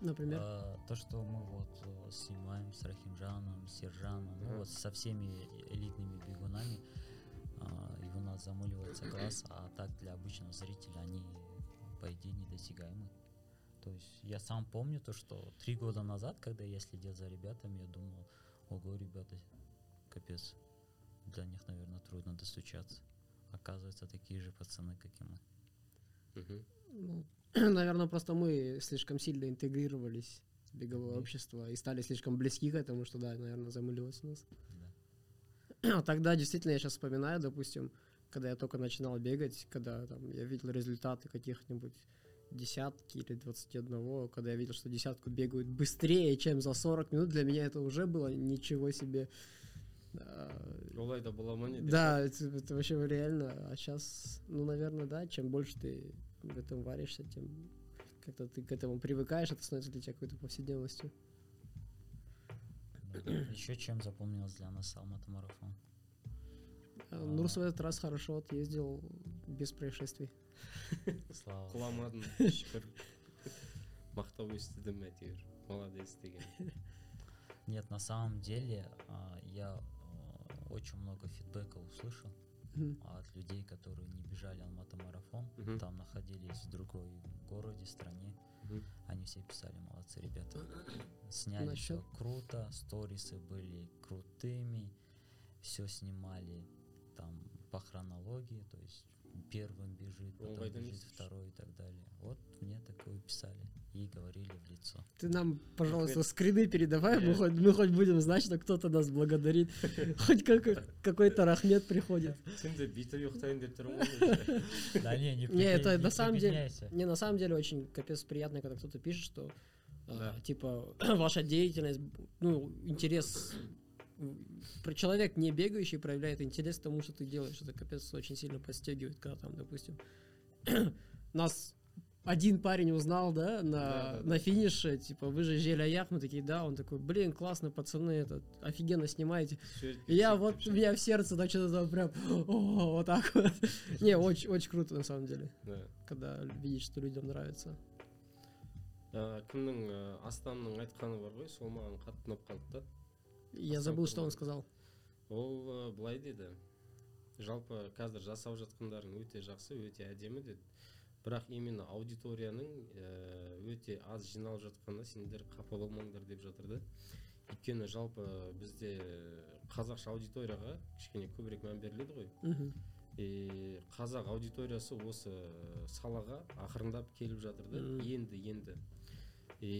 Например? А, то, что мы вот э, снимаем с Рахимжаном, Сержаном, ну Мгм. вот со всеми элитными бегунами, а, и у нас замыливается глаз, а так для обычного зрителя они, по идее, недосягаемы. То есть я сам помню то, что три года назад, когда я следил за ребятами, я думал, ого, ребята, капец, для них, наверное, трудно достучаться. Оказывается, такие же пацаны, как и мы. Ну, наверное, просто мы слишком сильно интегрировались в беговое Мгм. общество и стали слишком близки к этому, что да, наверное, замылилось у нас. Да. А Тогда действительно я сейчас вспоминаю, допустим, когда я только начинал бегать, когда там я видел результаты каких-нибудь десятки или 21, когда я видел, что десятку бегают быстрее, чем за 40 минут, для меня это уже было ничего себе. А, олай да бола ма не деп Да, это, это вообще реально. А сейчас, ну, наверное, да, чем больше ты в этом варишься, тем как-то ты к этому привыкаешь, это становится для тебя какой-то повседневностью. Еще чем запомнилось для нас Алматы марафон? А, Нурс в этот раз хорошо отъездил без происшествий. Слава. құламадым шүкір мақтау естідім әйтеуір молодец деген Нет, на самом деле а, я а, очень много фидбэка услышал Мгм. от людей, которые не бежали Алматы марафон, Мгм. там находились в другой городе, стране. Мгм. Они все писали, молодцы ребята. Сняли все круто, сторисы были крутыми, все снимали там по хронологии, то есть первым бежит, потом бежит естишь. второй и так далее. Вот мне такое писали и говорили в лицо. Ты нам, пожалуйста, скрины передавай, мы хоть, мы хоть будем знать, что кто-то нас благодарит. Хоть как- какой-то рахмет приходит. Да не, не Не, это на самом деле, не, на самом деле очень капец приятно, когда кто-то пишет, что а, типа ваша деятельность, ну, интерес, про человек не бегающий проявляет интерес к тому, что ты делаешь. Это капец очень сильно подстегивает, когда там, допустим, нас один парень узнал, да, на, Да, да, на да. финише, типа, вы же Желяях, мы такие, да, он такой, блин, классно, пацаны, это офигенно снимаете. Сөйтіп И я сөйтіп вот, у сөйтіп. меня в сердце так что-то там прям, о, вот так вот. Не, очень, очень круто на самом деле, Да. когда видишь, что людям нравится. Ә, кімнің ә, астанның айтқаны бар ғой сол маған қатты ұнап қалды да Я забыл, что он сказал. ол ә, былай деді жалпы қазір жасап жатқандарың өте жақсы өте әдемі деді. Бірақ именно аудиторияның ә, өте аз жиналып жатқанына сендер қапа болмаңдар деп жатыр да. Өйткені жалпы бізде қазақша аудиторияға кішкене көбірек мән беріледі ғой. И қазақ аудиториясы осы салаға ақырындап келіп жатыр да. Енді енді. И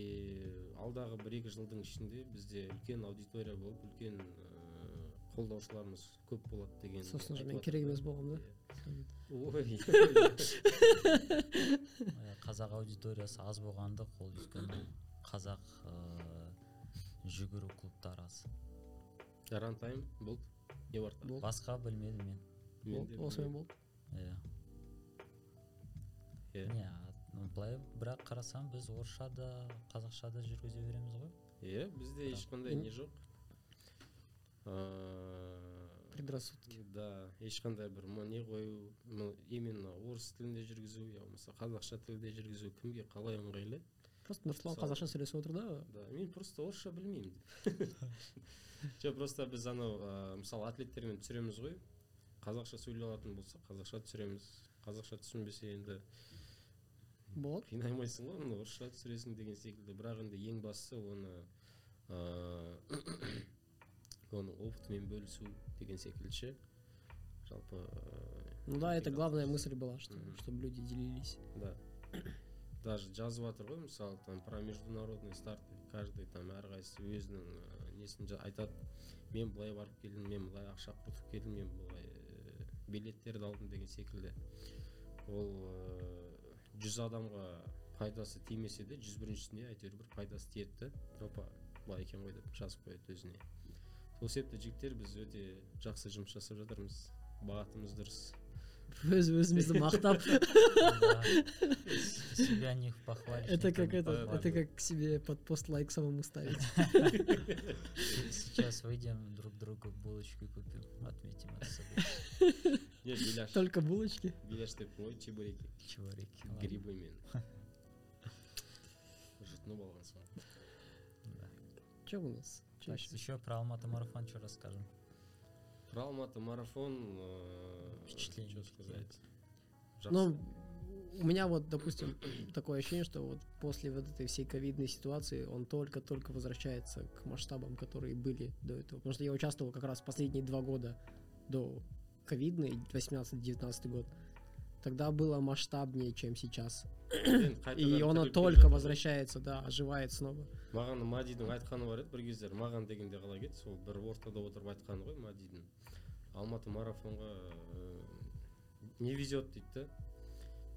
алдағы бір екі жылдың ішінде бізде үлкен аудитория болып үлкен ыыы, қолдаушыларымыз көп болады деген Сосын же мен керек емес болғанмын да. ой. Э, қазақ аудиториясы аз болғандық ол өйткені қазақ э, жүгіру клубтары аз. Рантайм болды? Не бар? Басқа білмедім мен. Осымен болды. иә. Иә. не былай бірақ қарасам біз орысша да қазақша да жүргізе береміз ғой. Иә бізде ешқандай не жоқ. Ыыы Предрассудки. да ешқандай бір не қою именно орыс тілінде жүргізу я болмаса қазақша тілде жүргізу кімге қалай ыңғайлы? Просто Нұрсұлан қазақша сөйлесіп отыр да. да мен просто орысша білмеймін. Жоқ просто біз анау ә, мысалы атлеттермен түсіреміз ғой. Қазақша сөйлей алатын болса қазақша түсіреміз. Қазақша түсінбесе енді Болады. қинай алмайсың ғой оны орысша түсіресің деген секілді бірақ енді ең бастысы оны ыыы оның опытымен бөлісу деген секілді ше жалпы ә, Ну да, это фига. главная мысль была, что, Мгм. чтобы люди делились. да даже жазып жатыр ғой мысалы там про международный старты каждый там әрқайсысы өзінің ә, несін жа- айтады мен былай барып келдім мен былай ақша құртып келдім мен былай ә, билеттерді алдым деген секілді ол ә, жүз адамға пайдасы тимесе де жүз біріншісіне әйтеуір бір пайдасы тиеді опа былай екен ғой деп жазып қояды өзіне. Сол себепті жігіттер біз өте жақсы жұмыс жасап жатырмыз. Бағытымыз дұрыс. өз өзімізді мақтап Да. С- Себя не похвалишь. это никто как не это это похвалит. как к себе под пост лайк самому ставить Сейчас выйдем друг другу булочку купим, отметим это событие. не беляш только булочки беляш деппін ғой чебуреки Чебуреки. ладно. грибымен жұтынып алғансың что у нас Чё Так, ещё? еще про Алматы марафон что расскажем? Про алматы марафон э, Впечатление что сказать Ну, у меня вот, допустим, такое ощущение, что вот после вот этой всей ковидной ситуации он только-только возвращается к масштабам, которые были до этого. Потому что я участвовал как раз последние два года до ковидной, 18-19 год. Тогда было масштабнее, чем сейчас. И келе только возвращается, да, оживает снова. маған мадидің айтқаны бар еді бір кездері маған дегенде қалай кетті сол бір ортада отырып айтқаны ғой мадидің. Алматы марафонға э, не везет дейді да.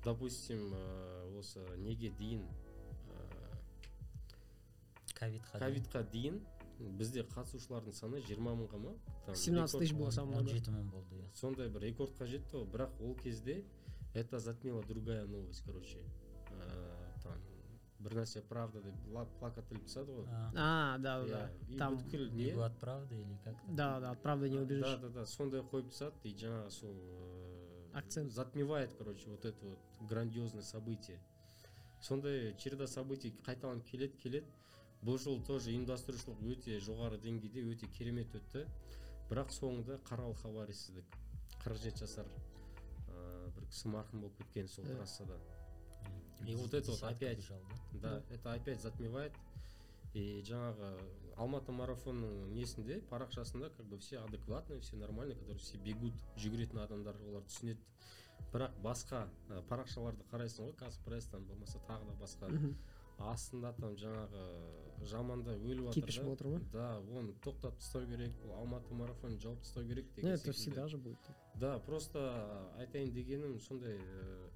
Допустим э, осы неге дейін э, Ковид ковидқа дейін бізде қатысушылардың саны жиырма мыңға ма? Там 17 тысяч было самое много. 17 мың болды иә сондай бір рекордқа жетті ғой. Бірақ ол кезде это затмила другая новость короче Э, там бір нәрсе правда деп ла- плакат іліп тастады ғой А, А, да, да, Иә, да. и Там, бүткіл не Бегу от правды или как там? да, да, от правды не убежишь. Да, да, да, сондай қойып тастады и жаңағы сол э, Акцент. затмевает, короче, вот это вот грандиозное событие. Сондай череда событий қайталанып келеді келеді бұл жол тоже ұйымдастырушылық өте жоғары деңгейде өте керемет өтті бірақ соңында қаралы хабарисіздік қырық жеті жасар Э, марқұм болып кеткен сол Да. трассада И вот это вот опять. бежал, да? да это опять затмевает и жаңағы алматы марафонның несінде парақшасында как бы все адекватные все нормальные которые все бегут жүгіретін адамдар олар түсінеді бірақ басқа ә, парақшаларды қарайсың ғой казпресстан болмаса тағы да басқа. Астында там жаңағы жаманда өліп жатыр Кипиш болып отыр ма? да оны тоқтатып тастау керек бұл алматы марафонын жауып тастау керек деген это всегда же будет. да просто айтайын дегенім сондай э,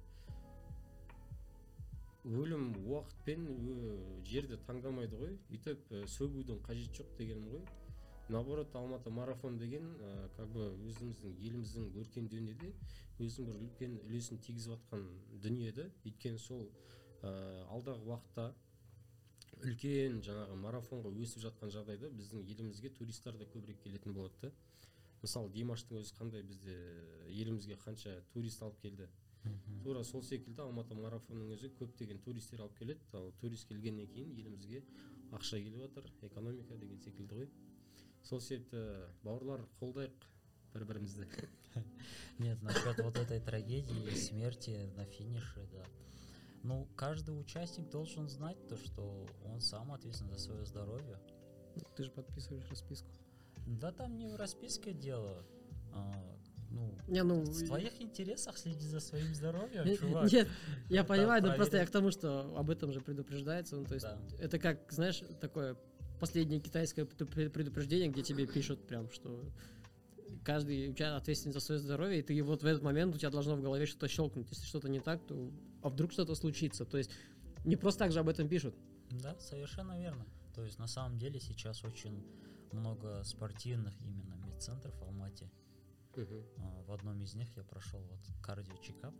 өлім уақытпен ö- жерді таңдамайды ғой. Өйтіп э, сөгудің қажеті жоқ дегенім ғой. Наоборот алматы марафон деген э, как бы өзіміздің еліміздің өркендеуіне өзінің бір үлкен үлесін тигізіп жатқан дүние да. Өйткені сол э, алдағы уақытта үлкен жаңағы марафонға өсіп жатқан жағдайда біздің елімізге туристер де көбірек келетін болады да. Мысалы димаштың өзі қандай бізде елімізге қанша турист алып келді? Тура сол секілді алматы марафонның өзі көптеген туристер алып келеді. Ал турист келгеннен кейін елімізге ақша келіп жатыр экономика деген секілді ғой. Сол себепті бауырлар қолдайық бір бірімізді Нет, насчет вот этой трагедии смерти на финише, да. Ну, каждый участник должен знать то, что он сам ответственен за свое здоровье. Ну, Ты же подписываешь расписку. Да там не в расписке дело. а, ну, Не, ну... в твоих интересах следи за своим здоровьем, чувак. Нет, я понимаю, но просто я к тому, что об этом же предупреждается. Ну, то есть, это как, знаешь, такое последнее китайское предупре- предупреждение, где тебе пишут прям, что каждый уча- ответственен за свое здоровье, и ты вот в этот момент у тебя должно в голове что-то щелкнуть. Если что-то не так, то а вдруг что-то случится. То есть не просто так же об этом пишут. Да, совершенно верно. То есть на самом деле сейчас очень много спортивных именно медцентров в Алмате. А, В одном из них я прошел вот кардио чекап.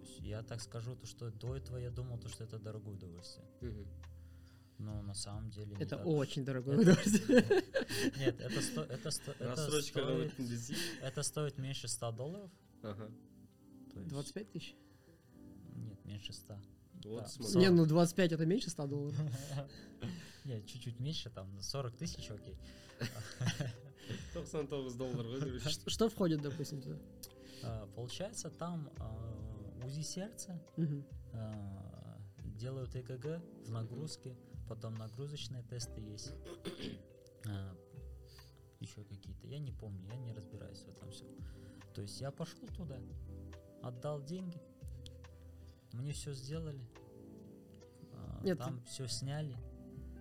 есть я так скажу, то что до этого я думал, то, что это дорогое удовольствие. мгм. Но на самом деле Это так очень дорогое удовольствие. Нет, это, сто- это, сто- это рассрочкаға стоит, это меньше 100 долларов. то есть- 25 тысяч? Нет, меньше 100. отыз Да. мың Не, ну 25 это меньше 100 долларов. Нет, чуть-чуть меньше, там 40 тысяч, окей. тоқсан тоғыз доллар ғой короче. Ш- Что входит, допустим, туда? А, Получается, там а, УЗИ сердца, а, делают ЭКГ в нагрузке, потом нагрузочные тесты есть. еще какие-то, я не помню, я не разбираюсь в этом всем. То есть я пошел туда, отдал деньги, мне все сделали, а, Нет, там все сняли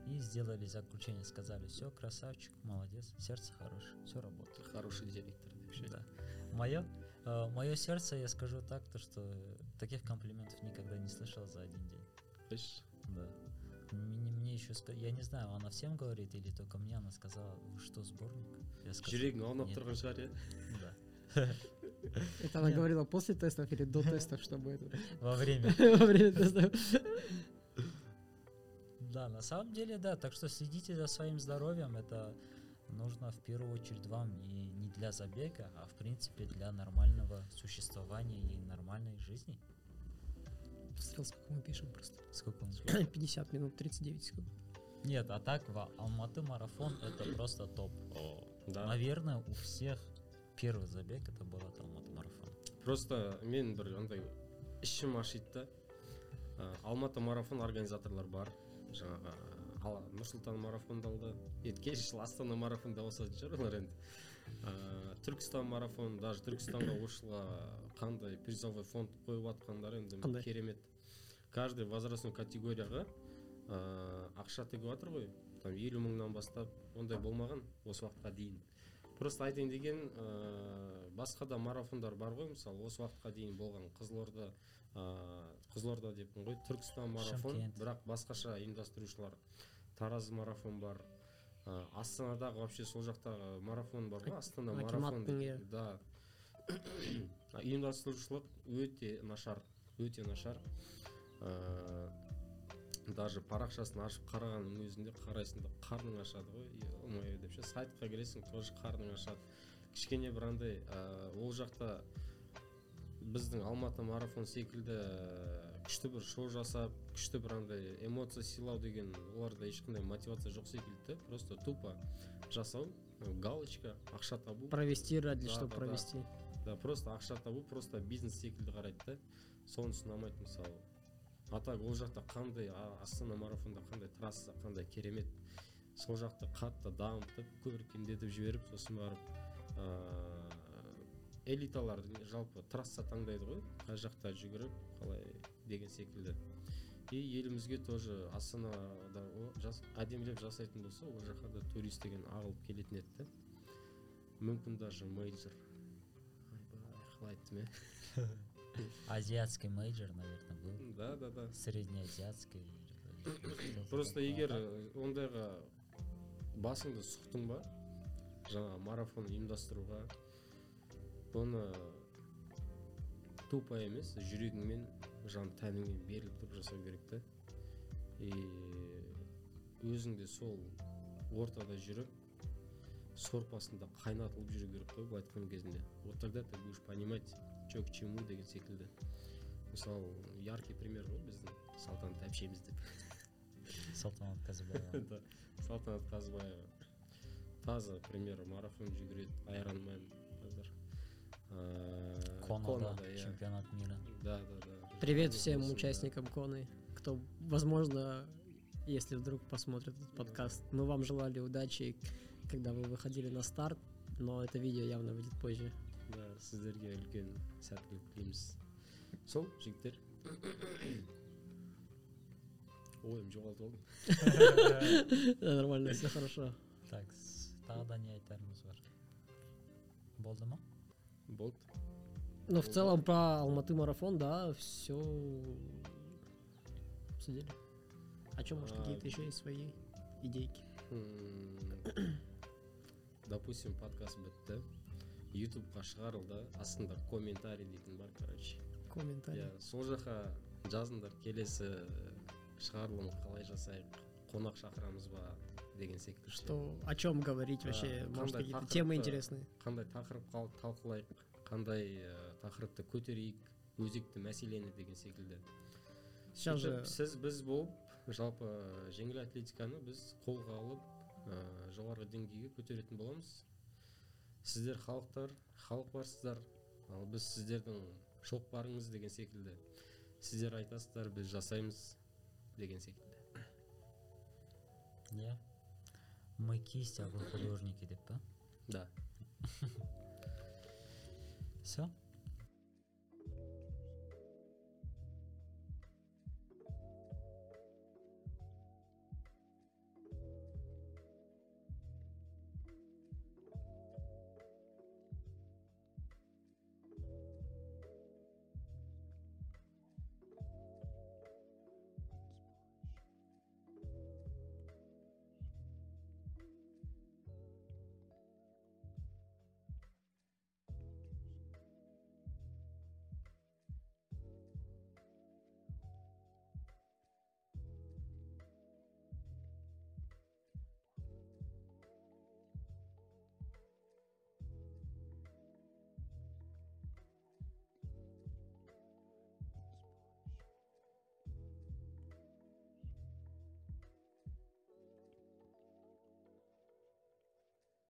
и сделали заключение, сказали, все, красавчик, молодец, сердце хорошее, все работает. хороший директор вообще Да. Мое, мое сердце, я скажу так, то что таких комплиментов никогда не слышал за один день. Слышишь? Да. Мне, мне еще я не знаю, она всем говорит или только мне, она сказала, вы что, сборник? Я сказал, жүрегің аунап тұрған шығар иә Да. Это она говорила после тестов или до тестов, чтобы это... Во время. Во время тестов. Да, на самом деле, да. Так что следите за своим здоровьем. Это нужно в первую очередь вам и не для забега, а в принципе для нормального существования и нормальной жизни Посмотрел, сколько мы пишем просто. Сколько у нас? 50 минут 39 секунд. Нет, а так в Алматы марафон это просто топ. да Наверное, у всех первый забег это был от Алматы марафон. просто мен бір андай ішім ашиды да Ә, алматы марафон организаторлар бар жаңағы ал нұр сұлтан марафондалды енді келесі жылы астана марафонда ауысатын шығар олар енді Ә, түркістан марафон даже түркістанға осы жылға қандай призовой фонд қойып жатқандары енді Қандай? керемет каждый возрастной категорияға ә, ақша тігіп жатыр ғой. Там елу мыңнан бастап ондай болмаған осы уақытқа дейін. Просто айтайын деген ә, басқа да марафондар бар ғой. Мысалы осы уақытқа дейін болған қызылорда ә, қызылорда деппін ғой. Түркістан марафон. Шымкент. бірақ басқаша ұйымдастырушылар тараз марафон бар. Ә, астанадағы вообще сол жақтағы марафон бар ғой. Астана марафон. иә. да. Ұйымдастырушылық өте нашар өте нашар. Ә, даже парақшасын ашып қарағанның өзінде қарайсың да қарның ашады ғой. Е деп ше сайтқа кіресің тоже қарның ашады. Кішкене бір андай ә, ол жақта біздің алматы марафон секілді ә, күшті бір шоу жасап күшті бір андай эмоция сыйлау деген оларда ешқандай мотивация жоқ секілді. Да просто тупо жасау галочка ақша табу. Провести ради, Да, чтобы да, да. провести. да просто ақша табу просто бизнес секілді қарайды да. Соны ұнамайды мысалы. А так ол жақта қандай астана марафонда қандай трасса қандай керемет сол жақты қатты дамытып көркемдетіп жіберіп сосын барып ыыы элиталар жалпы трасса таңдайды ғой қай жақта жүгіріп қалай деген секілді. И елімізге тоже астанада жас, әдемілеп жасайтын болса ол жаққа да турист деген ағылып келетін еді да мүмкін даже major. Айбай қалай айттым иә? Азиатский major, наверное, был. да да да. Среднеазиатский. просто егер э, ондайға басыңды сұқтың ба? Жаңа марафон ұйымдастыруға. Оны тупо емес жүрегіңмен жан тәніңмен беріліп тұрып жасау керек та. И өзің де сол ортада жүріп сорпасында қайнатылып жүру керек қой былай айтқан кезінде. Вот тогда ты будешь понимать. че к чему деген секілді мысалы яркий пример ғой біздің салтанат әпшеміз деп так, Салтанат Казбаева. да салтанат қазыбаева таза пример марафон жүгіреді айронмен қазір Ә, Конада, иә. чемпионат мира. да да да Привет Конада всем болсын, да. участникам Коны, кто, возможно, если вдруг посмотрит этот подкаст, мы вам желали удачи, когда вы выходили на старт, но это видео явно выйдет позже. да сіздерге үлкен сәттілік тілейміз сол жігіттер ойым жоғалтып алдым Да, нормально, все хорошо. Так, с- тағы да не айтарымыз бар. Болды ма? болды Ну, в целом, про Алматы марафон, да, все обсудили. О чем, может, А, какие-то еще есть свои идейки? М, допустим подкаст бітті ютубқа шығарылды астында комментарий дейтін бар короче Комментарий. иә сол жаққа жазыңдар келесі шығарылым қалай жасайық қонақ шақырамыз ба деген секілді. Что, о чем говорить вообще? Может, қандай какие-то темы интересные? қандай тақырып талқылайық қандай ә, тақырыпты көтерейік өзекті мәселені деген секілді Сейчас же сіз біз болып жалпы жеңіл атлетиканы біз қолға алып ә, жоғарғы деңгейге көтеретін боламыз сіздер халықтар халық барсыздар ал біз сіздердің шоқпарыңыз деген секілді сіздер айтасыздар біз жасаймыз деген секілді Иә. Мы кисть, а вы художники деп па? да Все?